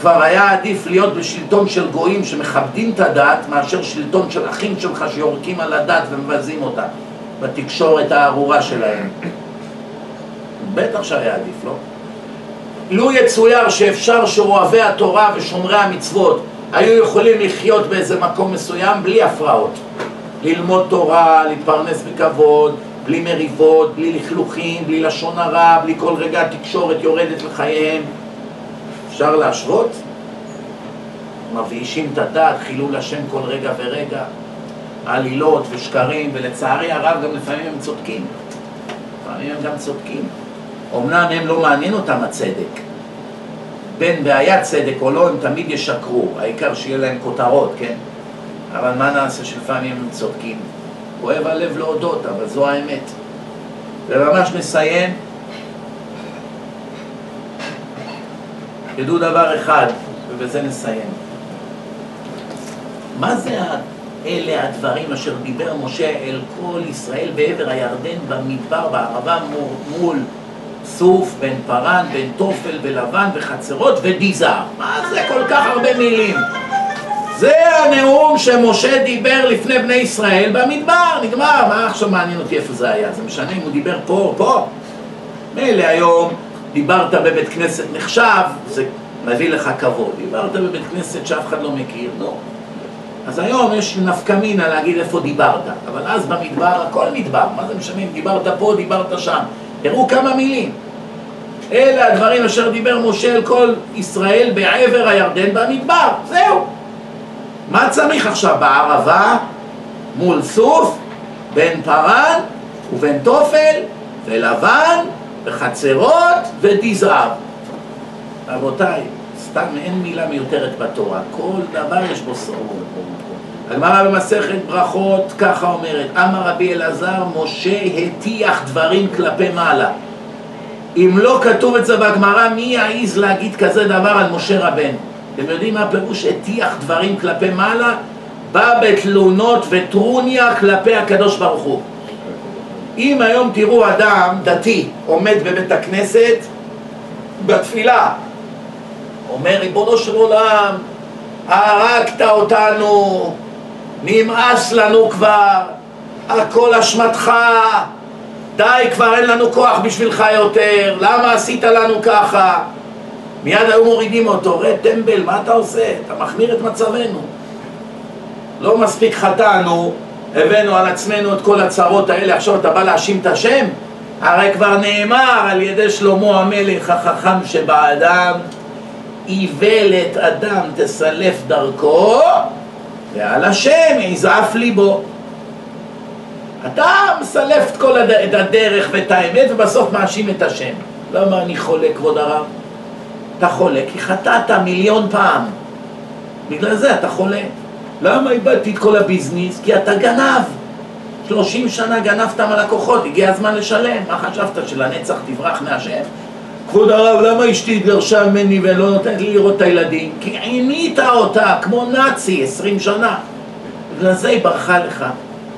כבר היה עדיף להיות בשלטון של גויים שמכבדים את הדת מאשר שלטון של אחים שלך שיורקים על הדת ומבזים אותה בתקשורת הארורה שלהם. בטח שהיה עדיף, לא? לו יצויר שאפשר שאוהבי התורה ושומרי המצוות היו יכולים לחיות באיזה מקום מסוים בלי הפרעות. ללמוד תורה, להתפרנס בכבוד, בלי מריבות, בלי לכלוכים, בלי לשון הרע, בלי כל רגע תקשורת יורדת לחייהם. אפשר להשוות? מבאישים את הדת, חילול השם כל רגע ורגע, עלילות ושקרים, ולצערי הרב גם לפעמים הם צודקים. לפעמים הם גם צודקים. אמנם הם לא מעניין אותם הצדק. בין בעיית צדק או לא, הם תמיד ישקרו, העיקר שיהיה להם כותרות, כן? אבל מה נעשה שלפעמים הם צודקים? כואב הלב להודות, אבל זו האמת. וממש נסיים. תדעו דבר אחד, ובזה נסיים. מה זה אלה הדברים אשר דיבר משה אל כל ישראל בעבר הירדן במדבר בערבה מול סוף, בן פרן, בן תופל ולבן וחצרות ודיזר. מה זה כל כך הרבה מילים? זה הנאום שמשה דיבר לפני בני ישראל במדבר, נגמר, מה עכשיו מעניין אותי איפה זה היה? זה משנה אם הוא דיבר פה או פה? מילא היום דיברת בבית כנסת נחשב, זה מביא לך כבוד. דיברת בבית כנסת שאף אחד לא מכיר, נו. אז היום יש נפקא מינה להגיד איפה דיברת, אבל אז במדבר הכל מדבר, מה זה משנה אם דיברת פה, דיברת שם. תראו כמה מילים. אלה הדברים אשר דיבר משה אל כל ישראל בעבר הירדן במדבר, זהו. מה צריך עכשיו בערבה מול סוף, בין פרן ובין תופל ולבן וחצרות ודיזר. רבותיי, סתם אין מילה מיותרת בתורה, כל דבר יש בו סרור. הגמרא במסכת ברכות ככה אומרת, אמר רבי אלעזר, משה הטיח דברים כלפי מעלה. אם לא כתוב את זה בגמרא, מי יעז להגיד כזה דבר על משה רבנו? אתם יודעים מה הפירוש הטיח דברים כלפי מעלה? בא בתלונות וטרוניה כלפי הקדוש ברוך הוא. אם היום תראו אדם דתי עומד בבית הכנסת בתפילה, אומר ריבונו של עולם, הרגת אותנו, נמאס לנו כבר, הכל אשמתך, די כבר אין לנו כוח בשבילך יותר, למה עשית לנו ככה? מיד היו מורידים אותו, רד טמבל, מה אתה עושה? אתה מחמיר את מצבנו. לא מספיק חטאנו, הבאנו על עצמנו את כל הצרות האלה, עכשיו אתה בא להאשים את השם? הרי כבר נאמר על ידי שלמה המלך החכם שבאדם, איוולת אדם תסלף דרכו, ועל השם יזעף ליבו. אתה מסלף את כל הדרך ואת האמת ובסוף מאשים את השם. למה אני חולה, כבוד הרב? אתה חולה כי חטאת מיליון פעם. בגלל זה אתה חולה. למה איבדתי את כל הביזנס? כי אתה גנב. 30 שנה גנבת מהלקוחות, הגיע הזמן לשלם. מה חשבת, שלנצח תברח מהשם? כבוד הרב, למה אשתי התגרשה ממני ולא נותנת לי לראות את הילדים? כי עינית אותה כמו נאצי 20 שנה. בגלל זה היא ברחה לך.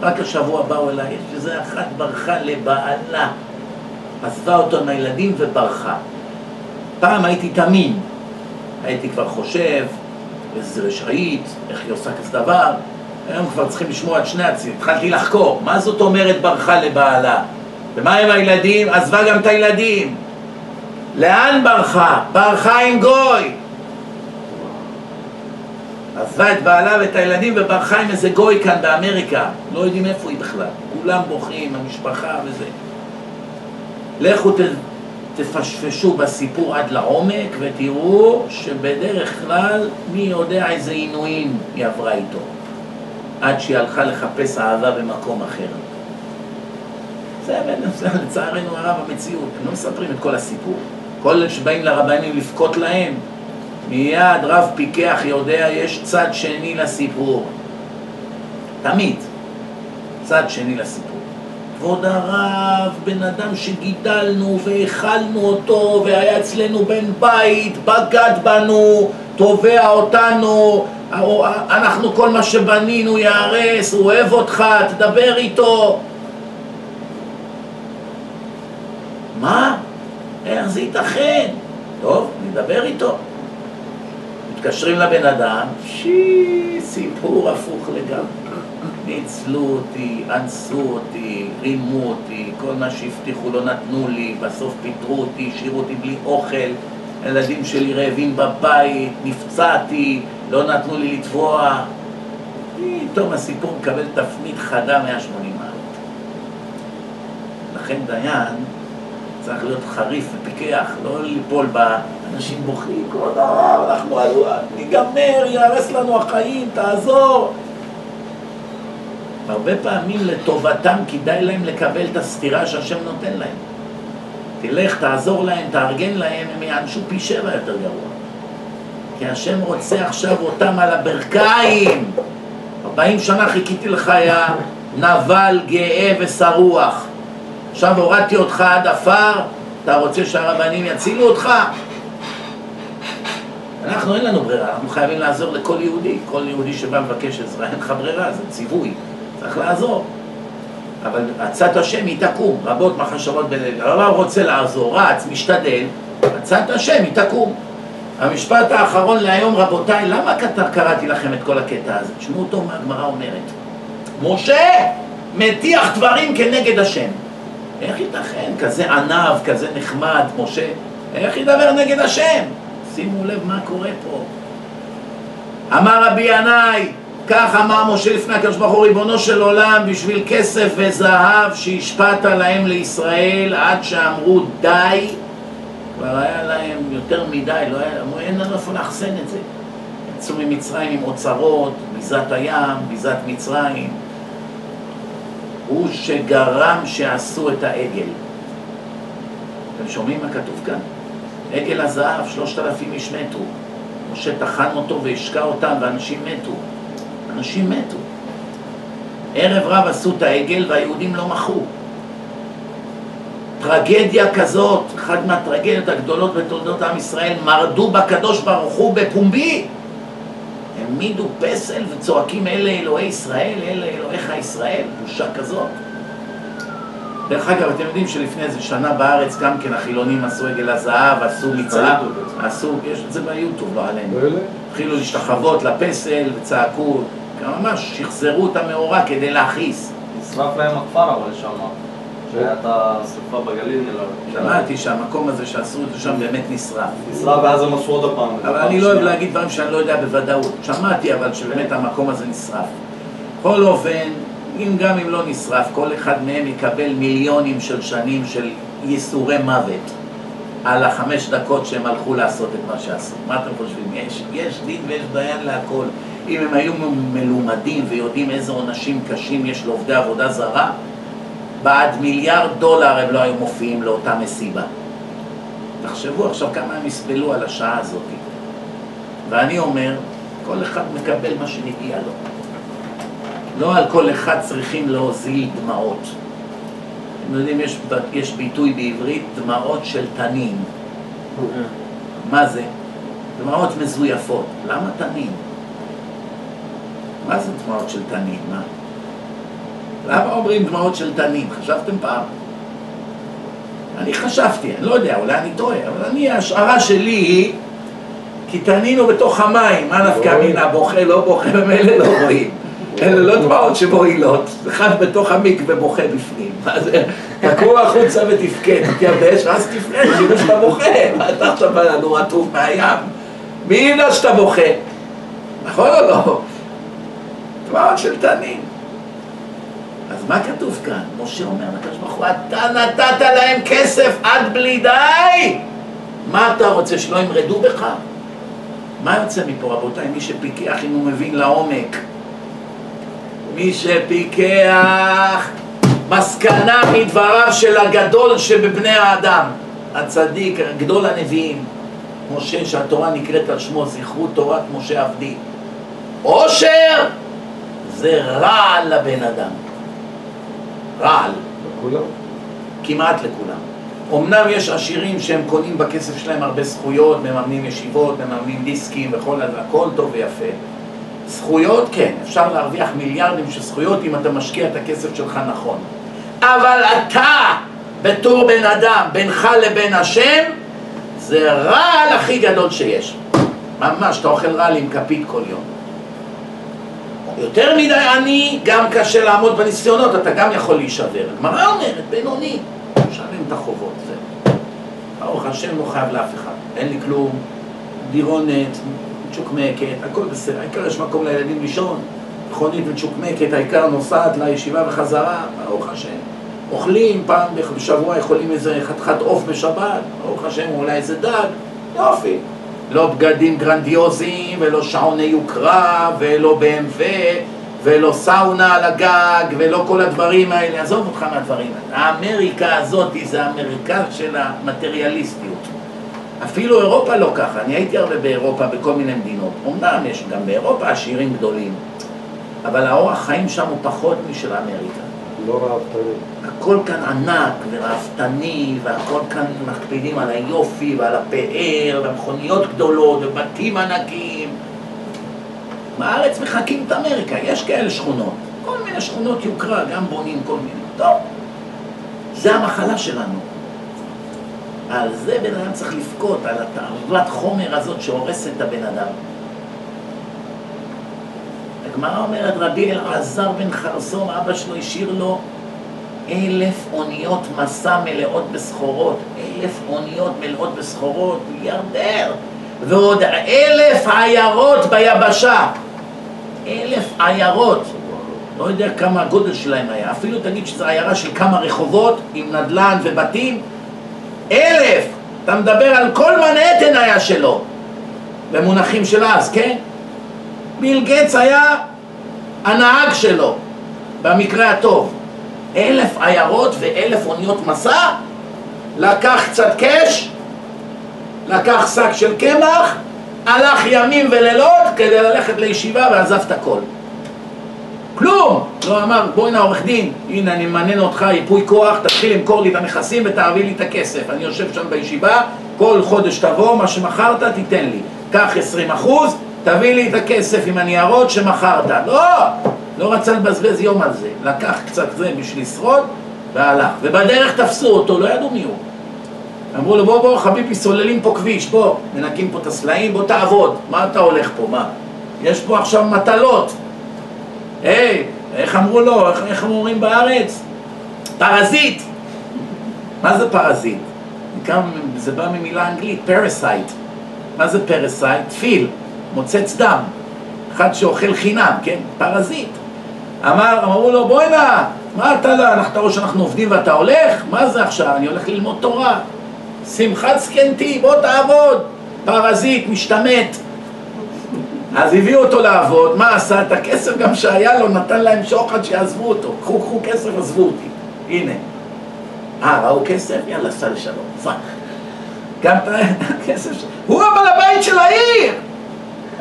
רק השבוע באו אליי, יש איזה אחת ברחה לבעלה. עזבה אותו עם הילדים וברחה. פעם הייתי תמים, הייתי כבר חושב, איזה רשעית, איך היא עושה כזה דבר, היום כבר צריכים לשמוע את שני הצדדים, התחלתי לחקור, מה זאת אומרת ברחה לבעלה? ומה עם הילדים? עזבה גם את הילדים. לאן ברחה? ברחה עם גוי. עזבה את בעלה ואת הילדים וברחה עם איזה גוי כאן באמריקה. לא יודעים איפה היא בכלל. כולם בוכים, המשפחה וזה. לכו תפשפשו בסיפור עד לעומק ותראו שבדרך כלל מי יודע איזה עינויים היא עברה איתו עד שהיא הלכה לחפש אהבה במקום אחר. זה לצערנו הרב המציאות, הם לא מספרים את כל הסיפור. כל אלה שבאים לרבנים לבכות להם, מיד רב פיקח יודע יש צד שני לסיפור. תמיד. צד שני לסיפור. כבוד הרב, בן אדם שגידלנו והאכלנו אותו והיה אצלנו בן בית, בגד בנו תובע אותנו, אנחנו כל מה שבנינו ייהרס, הוא אוהב אותך, תדבר איתו. מה? איך זה ייתכן? טוב, נדבר איתו. מתקשרים לבן אדם, שי, סיפור הפוך לגמרי. ניצלו אותי, אנסו אותי, רימו אותי, כל מה שהבטיחו לא נתנו לי, בסוף פיטרו אותי, השאירו אותי בלי אוכל, הילדים שלי רעבים בבית, נפצעתי, לא נתנו לי לתבוע. פתאום הסיפור מקבל תפנית חדה 180 מעלות. לכן דיין צריך להיות חריף ופיקח, לא ליפול באנשים בוכים, כבוד הרב, אנחנו ניגמר, ייהרס לנו החיים, תעזור. הרבה פעמים לטובתם כדאי להם לקבל את הסתירה שהשם נותן להם. תלך, תעזור להם, תארגן להם, הם יענשו פי שבע יותר גרוע. כי השם רוצה עכשיו אותם על הברכיים. 40 שנה חיכיתי לך, יא נבל, גאה ושרוח. עכשיו הורדתי אותך עד עפר, אתה רוצה שהרבנים יצילו אותך? אנחנו אין לנו ברירה, אנחנו חייבים לעזור לכל יהודי. כל יהודי שבא מבקש עזרה, אין לך ברירה, זה ציווי. צריך לעזור. אבל עצת השם היא תקום, רבות מחשבות בלב. הרב רוצה לעזור, רץ, משתדל, עצת השם היא תקום. המשפט האחרון להיום, רבותיי, למה קראתי לכם את כל הקטע הזה? תשמעו אותו מה הגמרא אומרת. משה מטיח דברים כנגד השם. איך ייתכן? כזה ענב, כזה נחמד, משה. איך ידבר נגד השם? שימו לב מה קורה פה. אמר רבי ינאי, כך אמר משה לפני הקדוש ברוך הוא, ריבונו של עולם, בשביל כסף וזהב שהשפעת להם לישראל עד שאמרו די, כבר היה להם יותר מדי, לא היה, אמרו אין לנו איפה לאחסן את זה. יצאו ממצרים עם אוצרות, ביזת הים, ביזת מצרים. הוא שגרם שעשו את העגל. אתם שומעים מה כתוב כאן? עגל הזהב, שלושת אלפים איש מתו. משה טחן אותו והשקע אותם ואנשים מתו. אנשים מתו. ערב רב עשו את העגל והיהודים לא מחו. טרגדיה כזאת, אחת מהטרגדיות הגדולות בתולדות עם ישראל, מרדו בקדוש ברוך הוא בפומבי. העמידו פסל וצועקים אלה אלוהי ישראל, אלה אלוהיך ישראל, בושה כזאת. דרך אגב, אתם יודעים שלפני איזה שנה בארץ גם כן החילונים עשו עגל הזהב, עשו מצעד, עשו, יש את זה ביוטיוב, לא עלינו. התחילו להשתחוות לפסל וצעקו, ממש שחזרו את המאורע כדי להכעיס. נשרף להם הכפר אבל שם, שהיה את השרפה בגליל נראה שמעתי שהמקום הזה שעשו את זה שם באמת נשרף. נשרף ואז הם עשו עוד פעם. אבל אני לא אוהב להגיד דברים שאני לא יודע בוודאות. שמעתי אבל שבאמת המקום הזה נשרף. בכל אופן, אם גם אם לא נשרף, כל אחד מהם יקבל מיליונים של שנים של ייסורי מוות על החמש דקות שהם הלכו לעשות את מה שעשו. מה אתם חושבים? יש, יש דין ויש דיין להכל. אם הם היו מלומדים ויודעים איזה עונשים קשים יש לעובדי עבודה זרה, בעד מיליארד דולר הם לא היו מופיעים לאותה מסיבה. תחשבו עכשיו כמה הם יסבלו על השעה הזאת. ואני אומר, כל אחד מקבל מה שנגיע לו. לא על כל אחד צריכים להוזיל דמעות. אתם יודעים, יש, יש ביטוי בעברית, דמעות של תנין. אוקיי. מה זה? דמעות מזויפות. למה תנין? מה זה דמעות של תנין? מה? למה אומרים דמעות של תנין? חשבתם פעם? אני חשבתי, אני לא יודע, אולי אני טועה, אבל אני, ההשערה שלי היא כי תנין הוא בתוך המים, מה נפקא לא מינה, בוכה, לא בוכה, ממילא לא רואים. אלה לא דמעות שמועילות, אחד בתוך המקווה בוכה בפנים. זה? תקעו החוצה ותפקד, תתייבש, ואז תפנה, כאילו שאתה בוכה. אתה עכשיו בא לנו רטוב מהים? מי ידע שאתה בוכה? נכון או לא? דמעות של תנין. אז מה כתוב כאן? משה אומר לקדוש ברוך הוא, אתה נתת להם כסף עד בלי די! מה אתה רוצה, שלא ימרדו בך? מה יוצא מפה, רבותיי? מי שפיקח, אם הוא מבין לעומק. מי שפיקח, מסקנה מדבריו של הגדול שבבני האדם, הצדיק, גדול הנביאים, משה, שהתורה נקראת על שמו, זכרו תורת משה עבדי. עושר זה רעל לבן אדם. רעל. לכולם? כמעט לכולם. אמנם יש עשירים שהם קונים בכסף שלהם הרבה זכויות, מממנים ישיבות, מממנים דיסקים וכל הכל טוב ויפה. זכויות, כן, אפשר להרוויח מיליארדים של זכויות אם אתה משקיע את הכסף שלך נכון. אבל אתה, בתור בן אדם, בינך לבין השם, זה רעל הכי גדול שיש. ממש, אתה אוכל רעל עם כפית כל יום. יותר מדי עני, גם קשה לעמוד בניסיונות, אתה גם יכול להישבר. הגמרא אומרת, בינוני, משלם את החובות, זהו. ברוך השם לא חייב לאף אחד, אין לי כלום, דירונת, מצ'וקמקת, הכל בסדר, העיקר יש מקום לילדים לישון, מכונית מצ'וקמקת, העיקר נוסעת לישיבה וחזרה, ברוך השם. אוכלים פעם בשבוע, יכולים איזה חתיכת עוף בשבת, ברוך השם, אולי איזה דג, יופי. לא בגדים גרנדיוזיים, ולא שעוני יוקרה, ולא BMW, ולא סאונה על הגג, ולא כל הדברים האלה. עזוב אותך מהדברים האלה. האמריקה הזאת זה המרכז של המטריאליסטיות. אפילו אירופה לא ככה. אני הייתי הרבה באירופה, בכל מיני מדינות. אמנם יש גם באירופה עשירים גדולים, אבל האורח חיים שם הוא פחות משל אמריקה. לא ראוותני. הכל כאן ענק וראוותני, והכל כאן מקפידים על היופי ועל הפאר, ומכוניות גדולות, ובתים ענקיים. בארץ מחקים את אמריקה, יש כאלה שכונות. כל מיני שכונות יוקרה, גם בונים כל מיני. טוב, זה המחלה שלנו. על זה בן אדם צריך לבכות, על התערובת חומר הזאת שהורסת את הבן אדם. הגמרא אומרת, רבי אלעזר בן חרסום, אבא שלו השאיר לו אלף אוניות מסע מלאות בסחורות, אלף אוניות מלאות בסחורות, מיליארדר, ועוד אלף עיירות ביבשה, אלף עיירות, לא יודע כמה הגודל שלהם היה, אפילו תגיד שזו עיירה של כמה רחובות עם נדל"ן ובתים, אלף, אתה מדבר על כל מנהטן היה שלו, במונחים של אז, כן? ביל גץ היה הנהג שלו, במקרה הטוב. אלף עיירות ואלף אוניות מסע, לקח קצת קש, לקח שק של קמח, הלך ימים ולילות כדי ללכת לישיבה ועזב את הכל. כלום! לא אמר, בוא הנה עורך דין, הנה אני ממנן אותך ייפוי כוח, תתחיל למכור לי את הנכסים ותעביר לי את הכסף. אני יושב שם בישיבה, כל חודש תבוא, מה שמכרת תיתן לי. קח 20 אחוז, תביא לי את הכסף עם הניירות שמכרת. לא! לא רצה לבזבז יום על זה. לקח קצת זה בשביל לשרוד, והלך. ובדרך תפסו אותו, לא ידעו מי הוא. אמרו לו, בוא, בוא, חביבי, סוללים פה כביש, בוא, מנקים פה את הסלעים, בוא תעבוד. מה אתה הולך פה, מה? יש פה עכשיו מטלות. היי, איך אמרו לו, איך, איך אומרים בארץ? פרזיט. מה זה פרזיט? גם, זה בא ממילה אנגלית, parasite. מה זה parasite? פיל, מוצץ דם. אחד שאוכל חינם, כן? פרזיט. אמר, אמרו לו, בוא הנה, מה אתה לא, אתה רואה שאנחנו עובדים ואתה הולך? מה זה עכשיו? אני הולך ללמוד תורה. שמחת זקנתי, בוא תעבוד. פרזיט, משתמט. אז הביאו אותו לעבוד, מה עשה? את הכסף גם שהיה לו, נתן להם שוחד שיעזבו אותו. קחו, קחו כסף, עזבו אותי. הנה. אה, ראו כסף? יאללה, סע לשלום. גם את הכסף שלו. הוא הבעל הבית של העיר!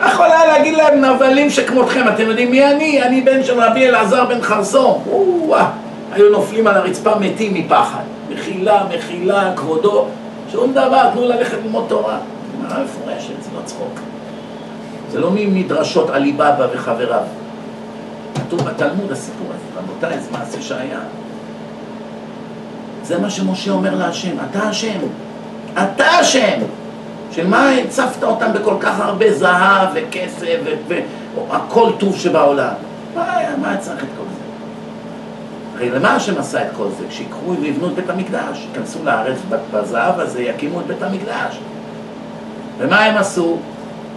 יכול היה להגיד להם נבלים שכמותכם, אתם יודעים מי אני? אני בן של רבי אלעזר בן חרסום. או-אה, היו נופלים על הרצפה מתים מפחד. מחילה, מחילה, כבודו, שום דבר, תנו ללכת ללמוד תורה. גמרא מפורשת, זה לא צחוק. זה לא ממדרשות עליבאבא וחבריו. כתוב בתלמוד הסיפור הזה, רבותיי, זה מעשה שהיה. זה מה שמשה אומר להשם, אתה השם, אתה השם. של מה הצפת אותם בכל כך הרבה זהב וכסף והכל טוב שבעולם? מה מה צריך את כל זה? הרי למה השם עשה את כל זה? שיקחו ויבנו את בית המקדש, ייכנסו לארץ בזהב הזה, יקימו את בית המקדש. ומה הם עשו?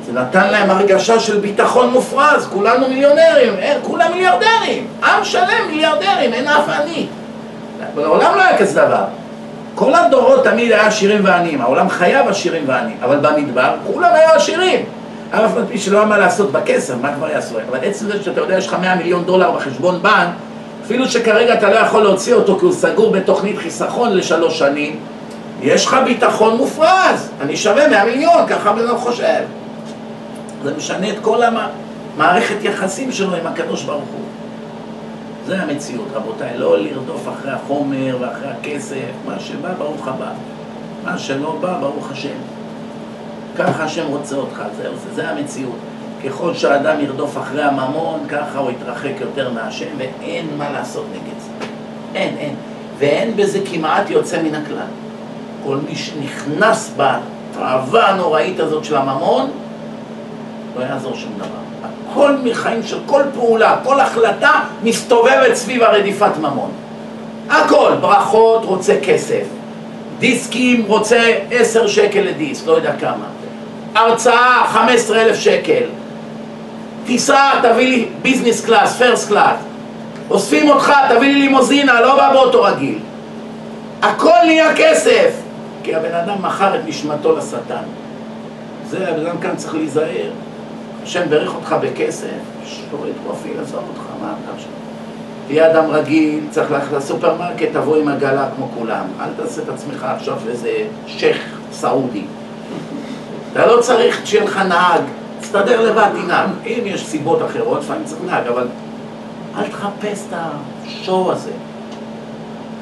זה נתן להם הרגשה של ביטחון מופרז, כולנו מיליונרים, אין, כולם מיליארדרים, עם שלם מיליארדרים, אין אף עני. בעולם לא היה כזה דבר. כל הדורות תמיד היה עשירים ועניים, העולם חייב עשירים ועניים, אבל במדבר כולם היו עשירים. אף על פי שלא היה מה לעשות בכסף, מה כבר יעשו? אבל עצם זה שאתה יודע, יש לך 100 מיליון דולר בחשבון בנק, אפילו שכרגע אתה לא יכול להוציא אותו כי הוא סגור בתוכנית חיסכון לשלוש שנים, יש לך ביטחון מופרז, אני שווה 100 מיליון, ככה בן אדם חושב. זה משנה את כל המערכת יחסים שלו עם הקדוש ברוך הוא. זה המציאות, רבותיי, לא לרדוף אחרי החומר ואחרי הכסף, מה שבא, ברוך הבא. מה שלא בא, ברוך השם. ככה השם רוצה אותך, זהו, זה, זה המציאות. ככל שהאדם ירדוף אחרי הממון, ככה הוא יתרחק יותר מהשם, ואין מה לעשות נגד זה. אין, אין. ואין בזה כמעט יוצא מן הכלל. כל מי שנכנס בתאווה הנוראית הזאת של הממון, לא יעזור שום דבר. הכל מחיים של כל פעולה, כל החלטה מסתובבת סביב הרדיפת ממון. הכל, ברכות רוצה כסף, דיסקים רוצה עשר שקל לדיסק, לא יודע כמה, הרצאה חמש עשרה אלף שקל, טיסה תביא לי business class, first class, אוספים אותך תביא לי לימוזינה, לא בא באוטו רגיל. הכל נהיה כסף, כי הבן אדם מכר את נשמתו לשטן. זה, הבן אדם כאן צריך להיזהר. השם ברך אותך בכסף, שתוריד פרופיל, עזוב אותך, מה אתה עכשיו? תהיה אדם רגיל, צריך ללכת לסופרמרקט, תבוא עם עגלה כמו כולם. אל תעשה את עצמך עכשיו איזה שייח' סעודי. אתה לא צריך שיהיה לך נהג, תסתדר לבד, תנהג. אם יש סיבות אחרות, לפעמים צריך נהג, אבל אל תחפש את השואו הזה.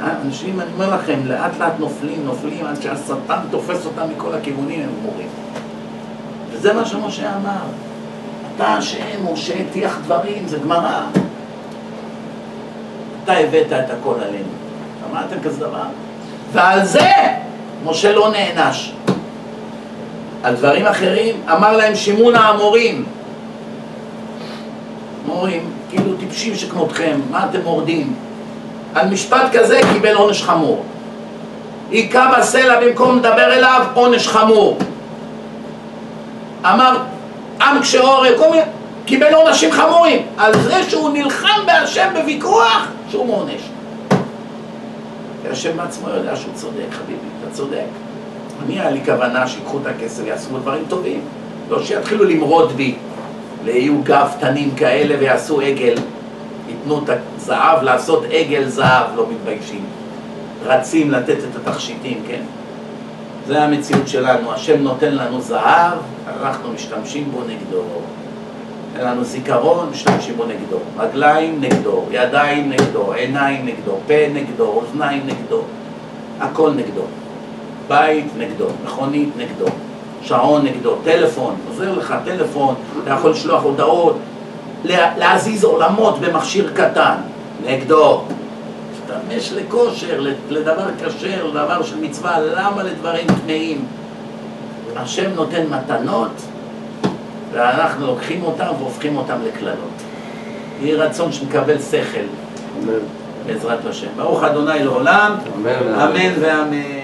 אה, אנשים, אני אומר לכם, לאט לאט נופלים, נופלים, עד שהשטן תופס אותם מכל הכיוונים, הם גמורים. וזה מה שמשה אמר. אתה השם, משה הטיח דברים, זה גמרא. אתה הבאת את הכל עלינו. אמרתם כזה דבר? ועל זה משה לא נענש. על דברים אחרים אמר להם שימון האמורים. מורים, כאילו טיפשים שכמותכם, מה אתם מורדים? על משפט כזה קיבל עונש חמור. היכה בסלע במקום לדבר אליו, עונש חמור. אמר עם קשה עורף, כל מיני, קיבל עונשים חמורים על זה שהוא נלחם בהשם בוויכוח, שהוא מעונש. כי השם בעצמו יודע שהוא צודק, חביבי, אתה צודק. אני היה לי כוונה שיקחו את הכסף ויעשו דברים טובים, לא שיתחילו למרוד בי, ויהיו גאוותנים כאלה ויעשו עגל, ייתנו את הזהב לעשות עגל זהב, לא מתביישים. רצים לתת את התכשיטים, כן? זה המציאות שלנו, השם נותן לנו זהב, אנחנו משתמשים בו נגדו. אין לנו זיכרון, משתמשים בו נגדו. רגליים נגדו, ידיים נגדו, עיניים נגדו, פה נגדו, אוזניים נגדו, הכל נגדו. בית נגדו, מכונית נגדו, שעון נגדו, טלפון, עוזר לך טלפון, אתה יכול לשלוח הודעות, להזיז עולמות במכשיר קטן, נגדו. להשתמש לכושר, לדבר כשר, לדבר של מצווה, למה לדברים טמאים? השם נותן מתנות ואנחנו לוקחים אותם והופכים אותם לקללות. יהי רצון שנקבל שכל בעזרת השם. ברוך אדוני לעולם, אמן ואמן.